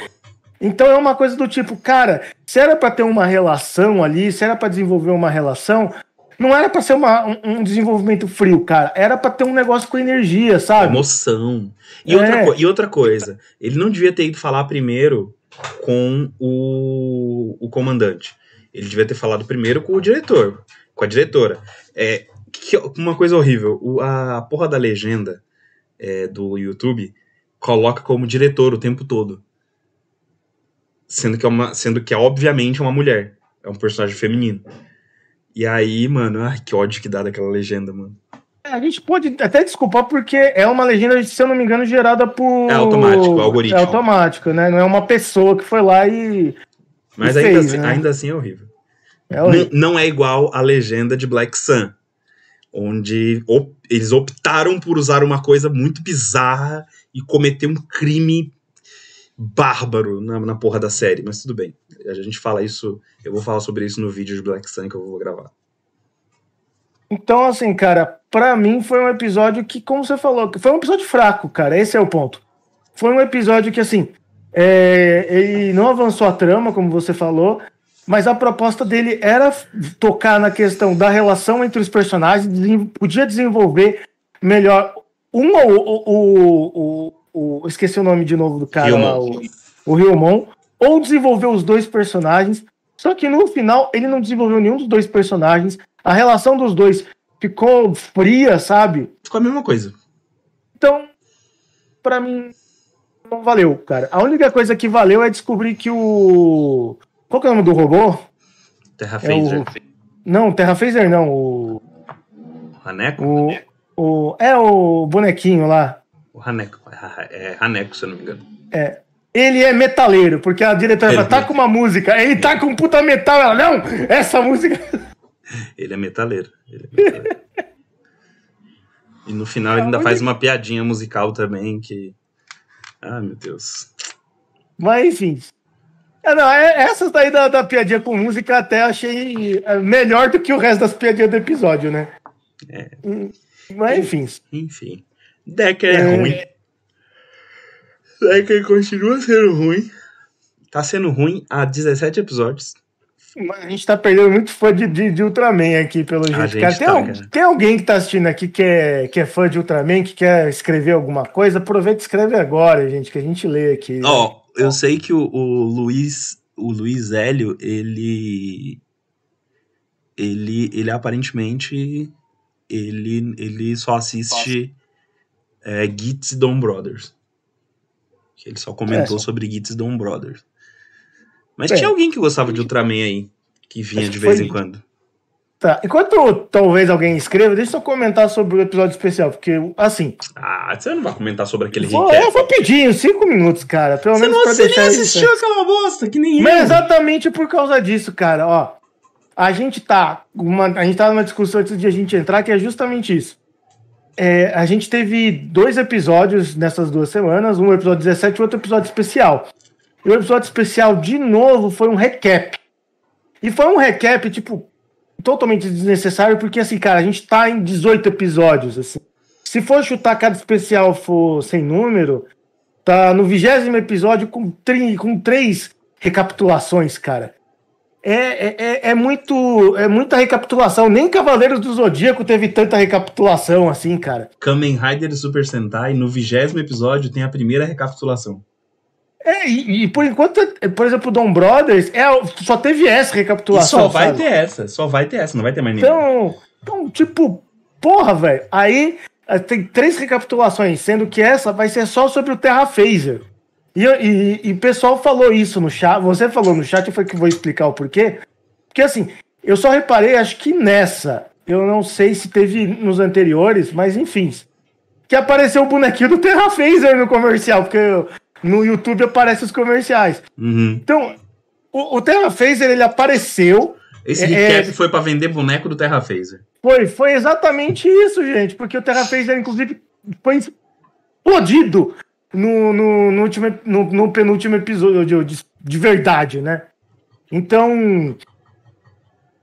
Então é uma coisa do tipo, cara, se era para ter uma relação ali, se era para desenvolver uma relação, não era para ser uma, um, um, desenvolvimento frio, cara. Era para ter um negócio com energia, sabe? Emoção. E, é. outra, e outra coisa, ele não devia ter ido falar primeiro com o, o comandante. Ele devia ter falado primeiro com o diretor, com a diretora. É, que, uma coisa horrível, o, a porra da legenda é, do YouTube coloca como diretor o tempo todo. Sendo que, é uma, sendo que é obviamente uma mulher. É um personagem feminino. E aí, mano, ai, que ódio que dá daquela legenda, mano. A gente pode até desculpar porque é uma legenda, se eu não me engano, gerada por. É automático, é algoritmo. É automático, né? Não é uma pessoa que foi lá e. Mas e ainda, fez, assim, né? ainda assim é horrível. É horrível. Não, não é igual a legenda de Black Sun, onde op- eles optaram por usar uma coisa muito bizarra e cometer um crime bárbaro na, na porra da série, mas tudo bem. A gente fala isso, eu vou falar sobre isso no vídeo de Black Sun que eu vou gravar. Então, assim, cara, pra mim foi um episódio que, como você falou, foi um episódio fraco, cara. Esse é o ponto. Foi um episódio que, assim, é, ele não avançou a trama, como você falou, mas a proposta dele era tocar na questão da relação entre os personagens, podia desenvolver melhor um ou o, o, o, esqueci o nome de novo do cara lá, o, Ryumon, ou desenvolver os dois personagens. Só que no final ele não desenvolveu nenhum dos dois personagens. A relação dos dois ficou fria, sabe? Ficou a mesma coisa. Então, pra mim, não valeu, cara. A única coisa que valeu é descobrir que o. Qual que é o nome do robô? Terra É o- Phaser. Não, Terra Phaser não. O. Haneco? o, o é o bonequinho lá. O Haneco. É Haneco, se eu não me engano. Ele é metaleiro, porque a diretora fala, tá Perfeito. com uma música, ele tá com um puta metal. Ela, não, essa música. Ele é metaleiro. Ele é metaleiro. e no final ele ainda faz uma piadinha musical também que. Ah, meu Deus. Mas enfim. É, não, é, essas daí da, da piadinha com música até achei é, melhor do que o resto das piadinhas do episódio, né? É. Hum, Mas enfim. Enfim. Decker é, É. ruim. Decker continua sendo ruim. Tá sendo ruim há 17 episódios. A gente tá perdendo muito fã de, de, de Ultraman aqui, pelo jeito. gente Cara, tem, tá, al- cara. tem alguém que tá assistindo aqui que é, que é fã de Ultraman, que quer escrever alguma coisa? Aproveita e escreve agora, gente, que a gente lê aqui. Ó, eu sei que o, o Luiz. O Luiz Hélio, ele. Ele, ele aparentemente. Ele, ele só assiste é, Gits e Dom Brothers. Que Ele só comentou É. sobre Gits e Dom Brothers. Mas É. tinha alguém que gostava de Ultraman aí. Que vinha de vez foi- em quando. Tá, enquanto talvez alguém escreva, deixa eu comentar sobre o episódio especial, porque, assim, Ah, você não vai comentar sobre aquele vou, recap. eu vou pedir cinco minutos, cara, pelo Você menos não pra você nem deixar isso- assistiu aquela bosta, que nem Mas eu. exatamente por causa disso, cara, ó. A gente tá. Uma, a gente tá numa discussão antes de a gente entrar, que é justamente isso. É, a gente teve dois episódios nessas duas semanas, um episódio 17 e outro episódio especial. E o episódio especial, de novo, foi um recap. E foi um recap, tipo, totalmente desnecessário, porque assim, cara, a gente tá em 18 episódios, assim. Se for chutar cada especial for sem número, tá no vigésimo episódio com, tri, com três recapitulações, cara. É, é, é- é muito é muita recapitulação. Nem Cavaleiros do Zodíaco teve tanta recapitulação assim, cara. Kamen Rider Super Sentai, no vigésimo episódio, tem a primeira recapitulação. É, e, e por enquanto, por exemplo, Dom Brothers é, só teve essa E recapitulação. só vai sabe? ter essa, só vai ter essa, não vai ter mais nenhuma. Então, então, tipo, porra, velho. Aí eh, tem três recapitulações, sendo que essa vai ser só sobre o Terra Phaser. E, e, e o pessoal falou isso no chat. Você falou no chat, foi que eu vou explicar o porquê. Porque assim, eu só reparei, acho que nessa. Eu não sei se teve nos anteriores, mas enfim. Que apareceu o bonequinho do Terra Phaser no comercial, porque no YouTube aparecem os comerciais. Uhum. Então, o, o Terra Phaser ele apareceu. Esse É- recap foi pra vender boneco do Terra Phaser. Foi, foi exatamente isso, gente. Porque o Terra Phaser, inclusive, foi explodido no, no, no, último, no, no penúltimo episódio de, de verdade, né? Então.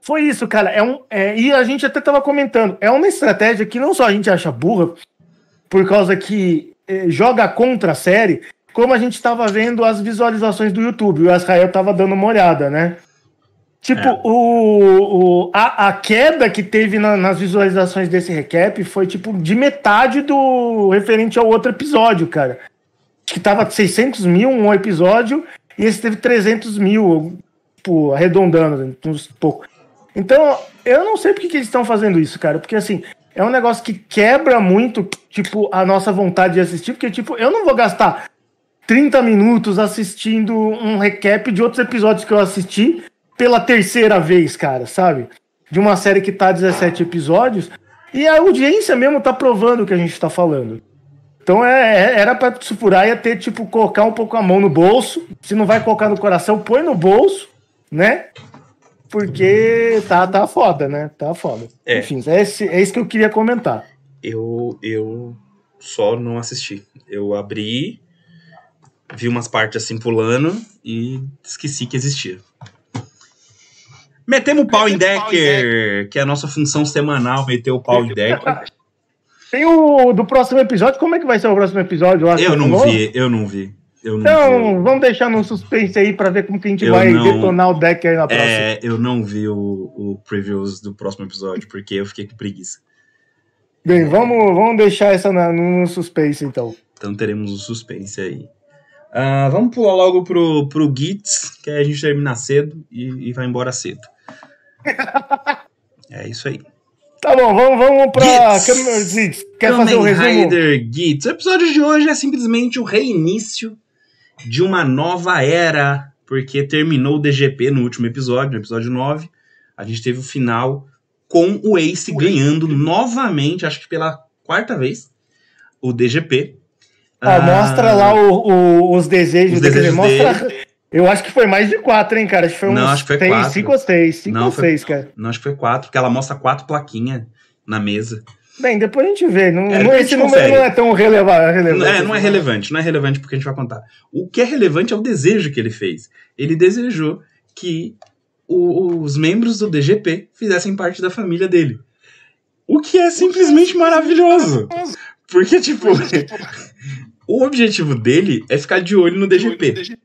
Foi isso, cara. É um, é, e a gente até tava comentando. É uma estratégia que não só a gente acha burra, por causa que eh, joga contra a série, como a gente tava vendo as visualizações do YouTube. O Israel tava dando uma olhada, né? Tipo, É. o, o, a, a queda que teve na- nas visualizações desse recap foi, tipo, de metade do referente ao outro episódio, cara. Acho que tava 600 mil um episódio e esse teve 300 mil, tipo, arredondando, uns pouco. Então, eu não sei por que, que eles estão fazendo isso, cara. Porque, assim, é um negócio que quebra muito, tipo, a nossa vontade de assistir. Porque, tipo, eu não vou gastar 30 minutos assistindo um recap de outros episódios que eu assisti pela terceira vez, cara, sabe? De uma série que tá 17 episódios. E a audiência mesmo tá provando o que a gente tá falando. Então é, é era pra Tsufuraya ter, tipo, colocar um pouco a mão no bolso. Se não vai colocar no coração, põe no bolso, né? Porque tá, tá foda, né? Tá foda. É. Enfim, é, esse, é isso que eu queria comentar. Eu, eu só não assisti. Eu abri, vi umas partes assim pulando e esqueci que existia. Metemos o pau em Decker, que é a nossa função semanal, meter o pau em Decker. Tem o do próximo episódio, como é que vai ser o próximo episódio? Eu não vi, eu não vi. Eu não então, vi. vamos deixar no suspense aí pra ver como que a gente eu vai não, detonar o deck aí na próxima. É, eu não vi o, o previews do próximo episódio, porque eu fiquei com preguiça. Bem, vamos, vamos deixar essa na, no suspense então. Então teremos o suspense aí. Uh, vamos pular logo pro, pro Gits, que aí a gente termina cedo e, e vai embora cedo. é isso aí. Tá bom, vamos, vamos pra Gits. Quer Kamen fazer um resumo? Rider Gits. O episódio de hoje é simplesmente o reinício de uma nova era, porque terminou o DGP no último episódio, no episódio 9. A gente teve o final com o Ace ganhando novamente, acho que pela quarta vez, o DGP. Ah, mostra lá o, o, os desejos, os desejos mostra, dele. Eu acho que foi mais de quatro, hein, cara? Acho que foi uns não, acho que foi seis, quatro. cinco ou seis. Cinco não, ou foi, seis, cara. Não, acho que foi quatro, porque ela mostra quatro plaquinhas na mesa. Bem, depois a gente vê. Não, é, esse número não é tão releva relevante. É, não é relevante, não é relevante porque a gente vai contar. O que é relevante é o desejo que ele fez. Ele desejou que o, os membros do DGP fizessem parte da família dele. O que é simplesmente maravilhoso. Porque, tipo, o objetivo dele é ficar de olho no DGP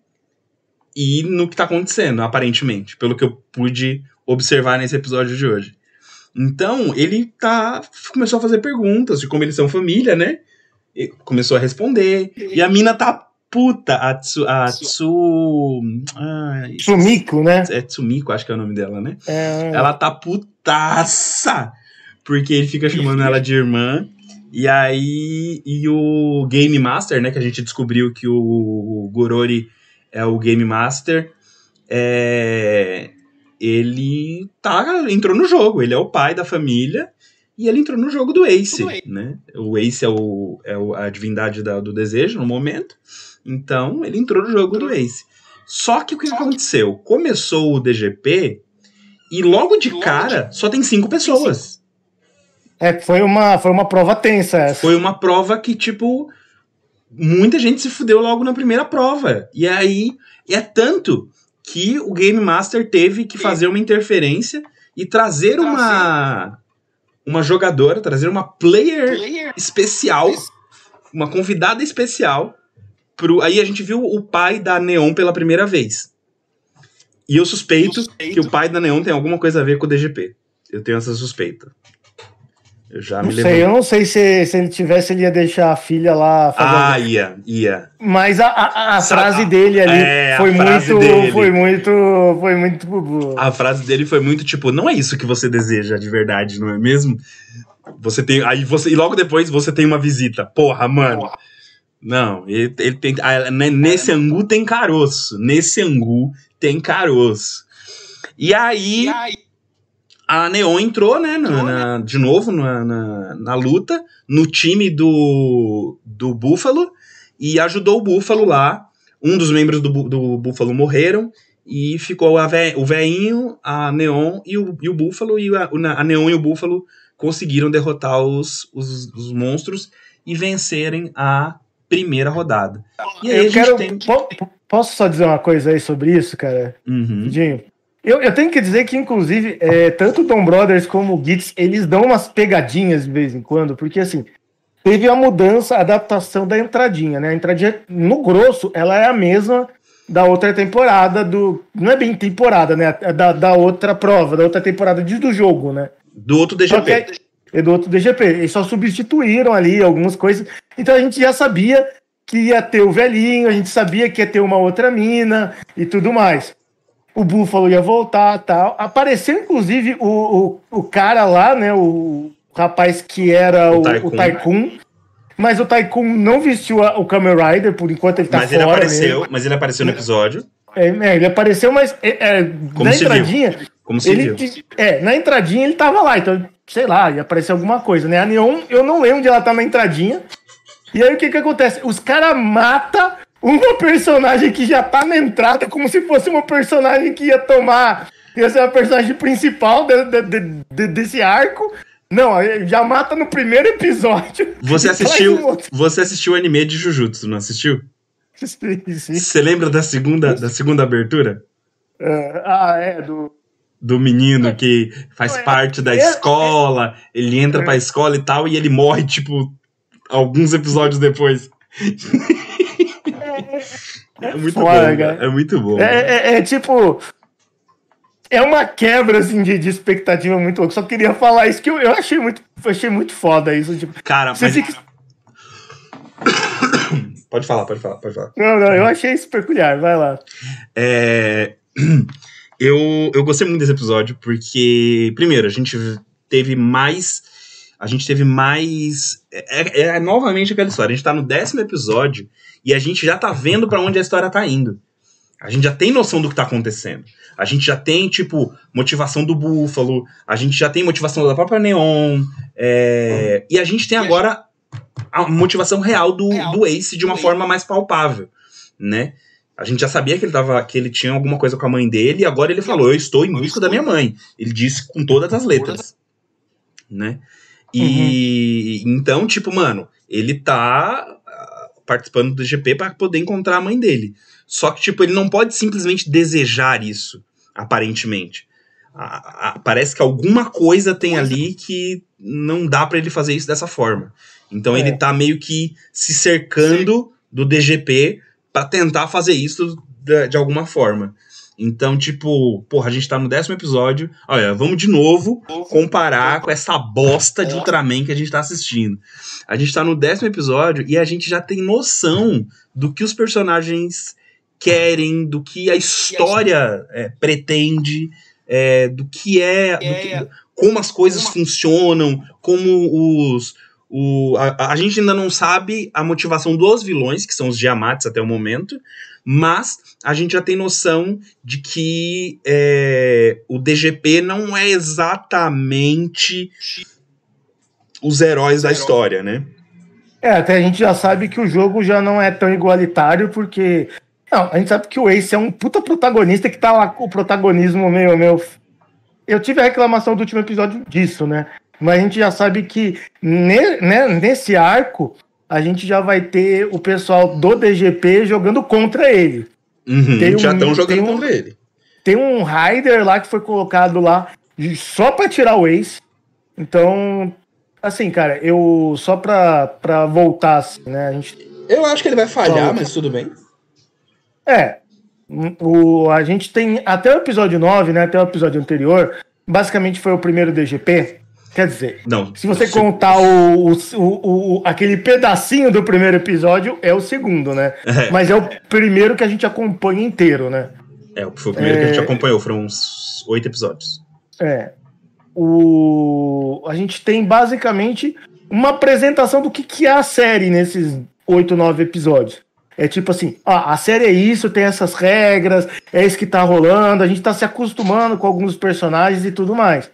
e no que tá acontecendo, aparentemente, pelo que eu pude observar nesse episódio de hoje. Então, ele tá começou a fazer perguntas de como eles são família, né? E começou a responder. E a mina tá puta, a Tsu. A Tsu ah, Tsumiko, né? É Tsumiko, acho que é o nome dela, né? É... Ela tá putaça! Porque ele fica chamando ela de irmã. E aí. E o Game Master, né? Que a gente descobriu que o, Gorori é o Game Master, é, ele tá, entrou no jogo, ele é o pai da família e ele entrou no jogo do Ace, né? O Ace é, o, é a divindade da, do desejo no momento, então ele entrou no jogo do Ace. Só que o que aconteceu? Começou o DGP e logo de cara só tem cinco pessoas. É, foi uma, foi uma prova tensa essa. Foi uma prova que, tipo, muita gente se fudeu logo na primeira prova. E aí é tanto que o Game Master teve que fazer uma interferência e trazer uma uma jogadora, trazer uma player, player. especial, uma convidada especial pro aí a gente viu o pai da Neon pela primeira vez. E eu suspeito, eu suspeito que o pai da Neon tem alguma coisa a ver com o DGP. Eu tenho essa suspeita. Eu já não me sei, eu não sei se, se ele tivesse, ele ia deixar a filha lá. Fazer ah, ia, ia. Mas a, a, a frase dele ali é, foi, muito, dele. foi muito. Foi muito. A frase dele foi muito tipo: não é isso que você deseja de verdade, não é mesmo? Você tem. Aí você. E logo depois você tem uma visita. Porra, mano. Porra. Não, ele, ele tem. Ah, né, nesse angu tem caroço. Nesse angu tem caroço. E aí. E aí? A Neon entrou, né, na, na, de novo na, na, na, luta, no time do, do Buffalo, e ajudou o Buffalo lá. Um dos membros do, do Buffalo morreram, e ficou a ve, o veinho, a Neon e o, e o Buffalo, e a, a Neon e o Buffalo conseguiram derrotar os, os, os monstros e vencerem a primeira rodada. E aí Eu quero. Tem... Posso só dizer uma coisa aí sobre isso, cara? Uhum. Eu, eu, tenho que dizer que, inclusive, é, tanto o Tom Brothers como o Gitz, eles dão umas pegadinhas de vez em quando, porque assim, teve a mudança, a adaptação da entradinha, né? A entradinha, no grosso, ela é a mesma da outra temporada do. Não é bem temporada, né? É da, da outra prova, da outra temporada de, do jogo, né? Do outro DGP. É, é do outro DGP. Eles só substituíram ali algumas coisas. Então a gente já sabia que ia ter o velhinho, a gente sabia que ia ter uma outra mina e tudo mais o Buffalo ia voltar tal. Apareceu, inclusive, o, o, o cara lá, né? O rapaz que era o, o, Tycoon. Mas o Tycoon não vestiu a, o Kamen Rider, por enquanto ele tá mas fora. Ele apareceu, mesmo. Mas ele apareceu no episódio. É, é ele apareceu, mas é, é, na entradinha, Como se ele, É, na entradinha ele tava lá, então, sei lá, ia aparecer alguma coisa, né? A Neon, eu não lembro de ela tá na entradinha. E aí o que que acontece? Os caras matam uma personagem que já tá na entrada, como se fosse uma personagem que ia tomar. ia ser a personagem principal de, de, de, desse arco. Não, já mata no primeiro episódio. Você assistiu, você assistiu o anime de Jujutsu, não assistiu? Você lembra da segunda, da segunda abertura? Uh, ah, é, do. Do menino que faz é, parte da é, escola, é, ele entra é. pra escola e tal, e ele morre, tipo, alguns episódios depois. É, é muito Foda, bom, É muito bom. É, é, é, tipo. É uma quebra assim, de, de expectativa muito louca. Só queria falar isso que eu, eu achei muito, achei muito foda isso. Tipo, Cara, mas. Fica... Pode falar, pode falar, pode falar. Não, não, eu achei isso peculiar, vai lá. É. Eu, eu gostei muito desse episódio, porque, primeiro, a gente teve mais. A gente teve mais. É, é, é novamente aquela história. A gente tá no décimo episódio e a gente já tá vendo para onde a história tá indo. A gente já tem noção do que tá acontecendo. A gente já tem, tipo, motivação do Búfalo, a gente já tem motivação da própria Neon, é, e a gente tem agora a motivação real do, do Ace de uma forma mais palpável, né? A gente já sabia que ele, tava, que ele tinha alguma coisa com a mãe dele, e agora ele falou: Eu estou em busca da minha mãe. Ele disse com todas as letras. Né? E uhum. então, tipo, mano, ele tá ah, participando do GP para poder encontrar a mãe dele. Só que, tipo, ele não pode simplesmente desejar isso, aparentemente. A, a, parece que alguma coisa tem ali que não dá para ele fazer isso dessa forma. Então é. ele tá meio que se cercando do DGP para tentar fazer isso de, de, alguma forma. Então, tipo, porra, a gente tá no décimo episódio. Olha, vamos de novo comparar com essa bosta de Ultraman que a gente tá assistindo. A gente tá no décimo episódio e a gente já tem noção do que os personagens querem, do que a história é, pretende, é, do que é. Do que, como as coisas funcionam, como os, o, a, a, gente ainda não sabe a motivação dos vilões, que são os Diamates até o momento, mas a gente já tem noção de que é, o DGP não é exatamente os heróis da história, né? É, até a gente já sabe que o jogo já não é tão igualitário, porque. Não, a gente sabe que o Ace é um puta protagonista que tá lá com o protagonismo meio. meio... Eu tive a reclamação do último episódio disso, né? Mas a gente já sabe que ne, né, nesse arco a gente já vai ter o pessoal do DGP jogando contra ele. Uhum, um, já estão jogando um, contra ele. Tem um Rider lá que foi colocado lá só para tirar o Ace. Então, assim, cara, eu só pra, pra voltar, assim, né? A gente... Eu acho que ele vai falhar, mas tudo bem. É. O, a gente tem até o episódio 9, né? Até o episódio anterior. Basicamente foi o primeiro DGP. Quer dizer, não, se você contar o, o, o, o, aquele pedacinho do primeiro episódio, é o segundo, né? É. Mas é o primeiro que a gente acompanha inteiro, né? É, foi o primeiro é... que a gente é. acompanhou, foram uns oito episódios. É. O... A gente tem basicamente uma apresentação do que, que é a série nesses oito, nove episódios. É tipo assim, ah, a série é isso, tem essas regras, é isso que tá rolando, a gente tá se acostumando com alguns personagens e tudo mais.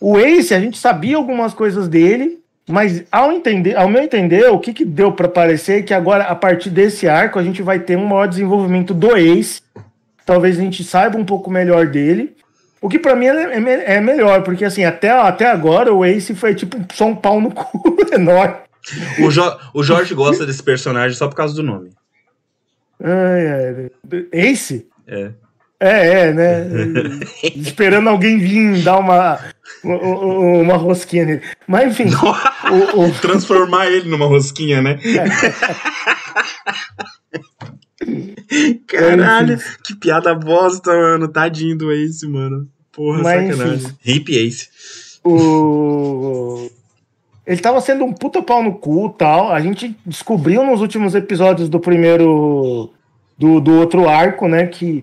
O Ace, a gente sabia algumas coisas dele, mas ao entender, ao meu entender, o que, que deu para parecer é que agora, a partir desse arco, a gente vai ter um maior desenvolvimento do Ace. Talvez a gente saiba um pouco melhor dele. O que para mim é, é, é, melhor, porque assim, até, até agora o Ace foi tipo só um pau no cu enorme. O, jo o Jorge gosta desse personagem só por causa do nome. Ai, ai. Ace? É. É, é, né? Esperando alguém vir dar uma, uma rosquinha nele. Mas enfim. o, o... Transformar ele numa rosquinha, né? Caralho, que piada bosta, mano. Tadinho do Ace, mano. Porra, Mas, sacanagem. Hip Ace. O. Ele tava sendo um puta pau no cu tal. A gente descobriu nos últimos episódios do primeiro. Do, do outro arco, né? Que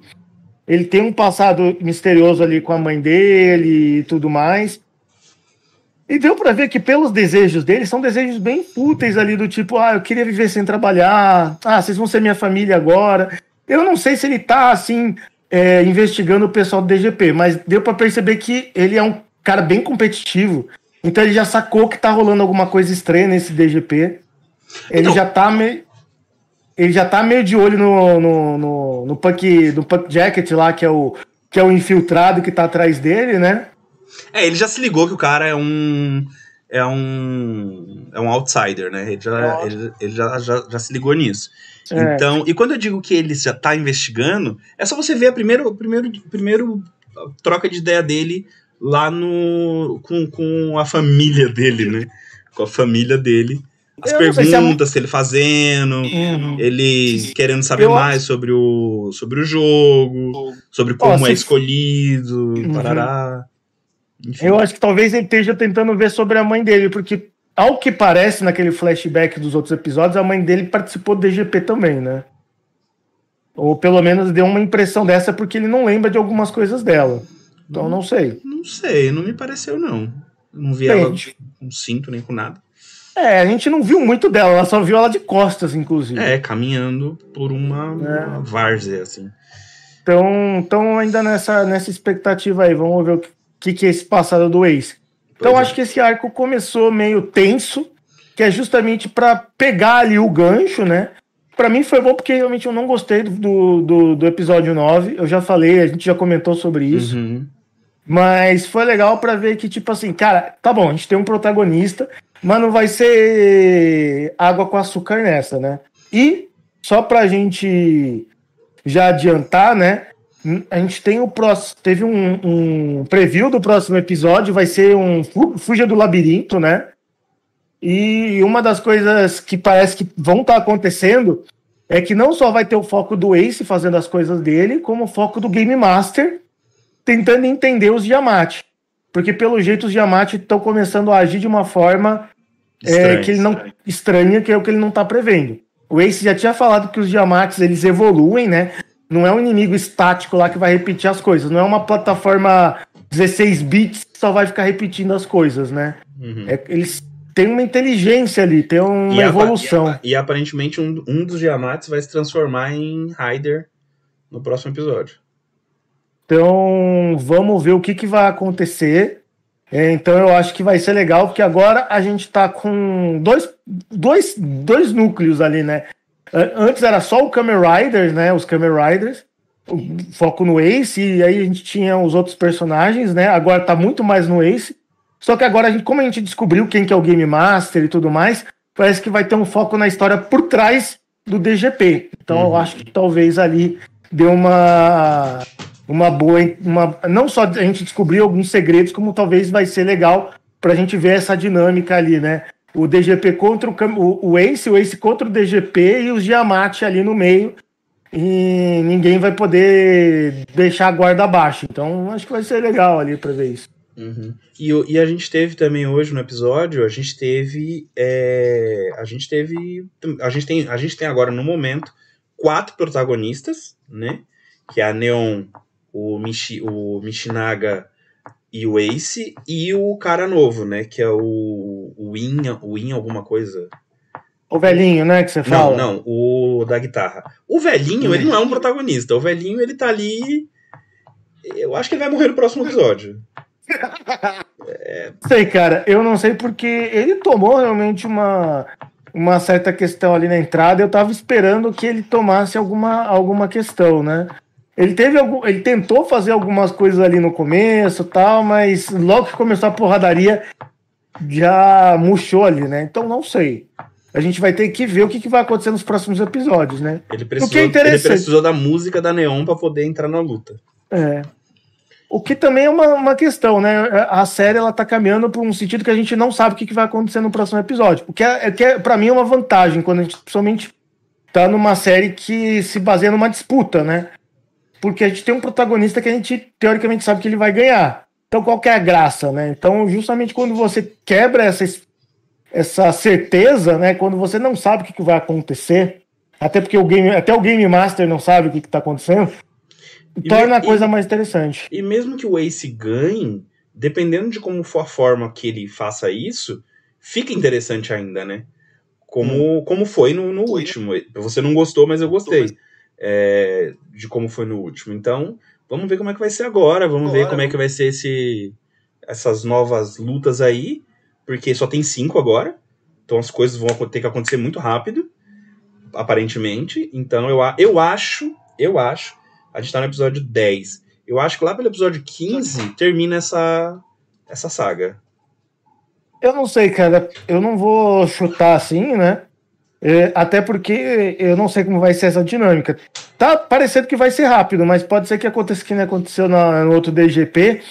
ele tem um passado misterioso ali com a mãe dele e tudo mais. E deu para ver que pelos desejos dele, são desejos bem fúteis ali, do tipo, ah, eu queria viver sem trabalhar, ah, vocês vão ser minha família agora. Eu não sei se ele tá, assim, é, investigando o pessoal do DGP, mas deu para perceber que ele é um cara bem competitivo. Então ele já sacou que tá rolando alguma coisa estranha nesse DGP. Ele então, já tá meio. Ele já tá meio de olho no, no, no, no, punk, no Punk Jacket lá, que é, o, que é o infiltrado que tá atrás dele, né? É, ele já se ligou que o cara é um. É um. É um outsider, né? Ele já, ele, ele já, já, já se ligou nisso. É. Então, e quando eu digo que ele já tá investigando, é só você ver a primeiro, primeiro, primeiro troca de ideia dele lá no com, com a família dele, né? Com a família dele. As eu perguntas se é... ele fazendo, uhum. ele querendo saber eu mais sobre o, sobre o jogo, sobre como oh, é escolhido, uhum. parará. Enfim. Eu acho que talvez ele esteja tentando ver sobre a mãe dele, porque ao que parece naquele flashback dos outros episódios, a mãe dele participou do DGP também, né? Ou pelo menos deu uma impressão dessa porque ele não lembra de algumas coisas dela. Então não sei. Não sei, não me pareceu não. Não vi ela com cinto nem com nada. É, a gente não viu muito dela, ela só viu ela de costas, inclusive. É, caminhando por uma, é. uma várzea, assim. Então, então ainda nessa, nessa expectativa aí, vamos ver o que, que é esse passado do Ace. Então pois acho é. que esse arco começou meio tenso, que é justamente para pegar ali o gancho, né? Para mim foi bom porque realmente eu não gostei do, do, do, episódio 9. Eu já falei, a gente já comentou sobre isso. Uhum. Mas foi legal para ver que, tipo assim, cara, tá bom, a gente tem um protagonista, mas não vai ser água com açúcar nessa, né? E, só pra gente já adiantar, né? A gente tem o próximo. Teve um, um preview do próximo episódio, vai ser um Fuja do Labirinto, né? E uma das coisas que parece que vão estar tá acontecendo é que não só vai ter o foco do Ace fazendo as coisas dele, como o foco do Game Master tentando entender os Yamate. Porque pelo jeito os Yamate estão começando a agir de uma forma é, que ele não estranha, que é o que ele não está prevendo. O Ace já tinha falado que os Yamates eles evoluem, né? Não é um inimigo estático lá que vai repetir as coisas. Não é uma plataforma 16 bits que só vai ficar repetindo as coisas, né? Uhum. É, eles têm uma inteligência ali, tem uma e evolução. E, e, aparentemente um, um dos Yamates vai se transformar em Ryder no próximo episódio. Então, vamos ver o que, que vai acontecer. É, então, eu acho que vai ser legal, porque agora a gente está com dois, dois, dois núcleos ali, né? Antes era só o Kamen Riders, né? Os Kamen Riders, foco no Ace, e aí a gente tinha os outros personagens, né? Agora tá muito mais no Ace. Só que agora, a gente, como a gente descobriu quem que é o Game Master e tudo mais, parece que vai ter um foco na história por trás do DGP. Então, uhum. eu acho que talvez ali deu uma uma boa. Uma, não só a gente descobrir alguns segredos, como talvez vai ser legal para a gente ver essa dinâmica ali, né? O DGP contra o, o, o Ace, o Ace contra o DGP e os Diamante ali no meio. E ninguém vai poder deixar a guarda baixa. Então acho que vai ser legal ali para ver isso. Uhum. E, e, a gente teve também hoje no episódio, a gente teve. É, a gente teve. A gente, tem, a gente tem agora no momento quatro protagonistas, né? Que é a Neon o, Michi, o Michinaga e o Ace, e o cara novo, né? Que é o, o In, o In alguma coisa. O velhinho, né, que você fala? Não, não, o da guitarra. O velhinho, ele não é um protagonista. O velhinho, ele tá ali. Eu acho que ele vai morrer no próximo episódio. é... Sei, cara, eu não sei porque ele tomou realmente uma, uma certa questão ali na entrada. Eu tava esperando que ele tomasse alguma, alguma questão, né? Ele teve algum, ele tentou fazer algumas coisas ali no começo, tal, mas logo que começou a porradaria já murchou ali, né? Então não sei. A gente vai ter que ver o que, que vai acontecer nos próximos episódios, né? Ele precisou, é ele precisou da música da Neon para poder entrar na luta. É. O que também é uma, uma questão, né? A série ela tá caminhando por um sentido que a gente não sabe o que, que vai acontecer no próximo episódio. O que é, é que é, para mim é uma vantagem quando a gente principalmente tá numa série que se baseia numa disputa, né? porque a gente tem um protagonista que a gente teoricamente sabe que ele vai ganhar. Então qual que é a graça, né? Então justamente quando você quebra essa, essa certeza, né? Quando você não sabe o que, que vai acontecer, até porque o game, até o game master não sabe o que está acontecendo, e torna a coisa mais interessante. E mesmo que o Ace ganhe, dependendo de como for a forma que ele faça isso, fica interessante ainda, né? Como, hum. como foi no, no último. Você não gostou, mas eu gostei. é, de como foi no último. Então, vamos ver como é que vai ser agora, vamos agora. ver como é que vai ser esse, essas novas lutas aí, porque só tem cinco agora, então as coisas vão ter que acontecer muito rápido, aparentemente. Então eu, eu acho, eu acho, a gente tá no episódio 10. Eu acho que lá pelo episódio 15 termina essa, essa saga. Eu não sei, cara. Eu não vou chutar assim, né? É, até porque eu não sei como vai ser essa dinâmica. Tá parecendo que vai ser rápido, mas pode ser que aconteça que nem aconteceu no, no outro DGP,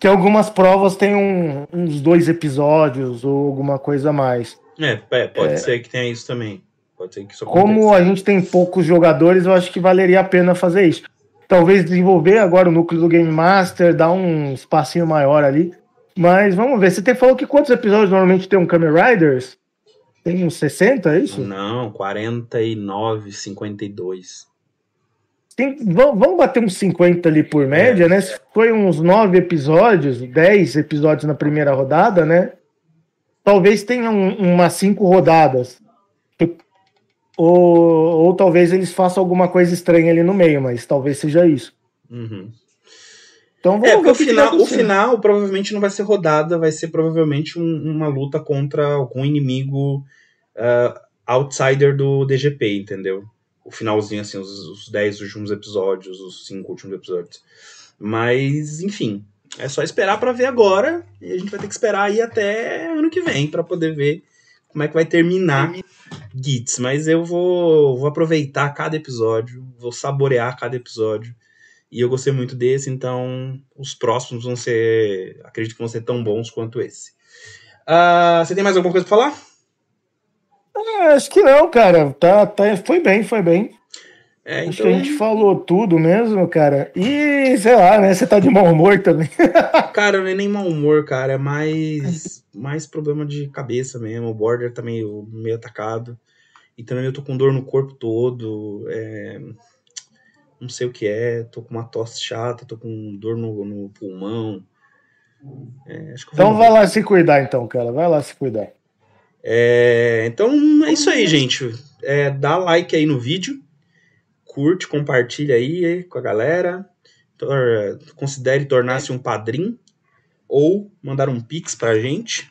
que algumas provas tenham uns dois episódios ou alguma coisa a mais. É, é pode é, ser que tenha isso também. Pode ser que isso aconteça. Como a gente tem poucos jogadores, eu acho que valeria a pena fazer isso. Talvez desenvolver agora o núcleo do Game Master, dar um espacinho maior ali. Mas vamos ver. Você tem falou que quantos episódios normalmente tem um Kamen Riders? Tem uns 60, é isso? Não, 49, 52. Tem, vamos bater uns 50 ali por média, é, né? Se foi uns 9 episódios, 10 episódios na primeira rodada, né? Talvez tenha um, umas 5 rodadas. Ou, ou talvez eles façam alguma coisa estranha ali no meio, mas talvez seja isso. Uhum. Então vamos é, o, final, o final provavelmente não vai ser rodada, vai ser provavelmente um, uma luta contra algum inimigo uh, outsider do DGP, entendeu? O finalzinho, assim, os, os 10 últimos episódios, os 5 últimos episódios. Mas, enfim, é só esperar para ver agora. E a gente vai ter que esperar aí até ano que vem para poder ver como é que vai terminar Gits. Mas eu vou, vou aproveitar cada episódio, vou saborear cada episódio. E eu gostei muito desse, então os próximos vão ser. Acredito que vão ser tão bons quanto esse. Uh, você tem mais alguma coisa pra falar? É, acho que não, cara. Tá, tá, foi bem, foi bem. É, Acho então... que a gente falou tudo mesmo, cara. E, sei lá, né? Você tá de mau humor também. cara, não é nem mau humor, cara. É mais, mais problema de cabeça mesmo. O border tá meio, meio atacado. E também eu tô com dor no corpo todo. É... Não sei o que é. Tô com uma tosse chata, tô com dor no, no pulmão. É, então vai lá se cuidar, então, cara. Vai lá se cuidar. É, então é isso aí, gente. É, dá like aí no vídeo, curte, compartilha aí com a galera. Tor considere tornar-se um padrinho ou mandar um pix pra gente.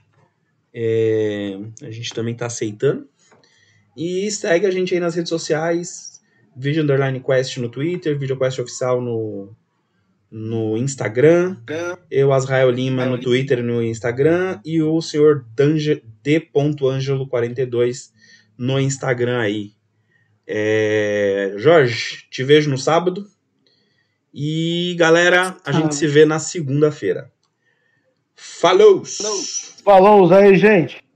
É, a gente também tá aceitando. E segue a gente aí nas redes sociais. Video Underline Quest no Twitter, Video Quest Oficial no, no Instagram, eu, Azrael Lima, no Twitter e no Instagram, e o senhor d.angelo42 no Instagram aí. É... Jorge, te vejo no sábado. E galera, a gente se vê na segunda-feira. Falou! Falou aí, gente!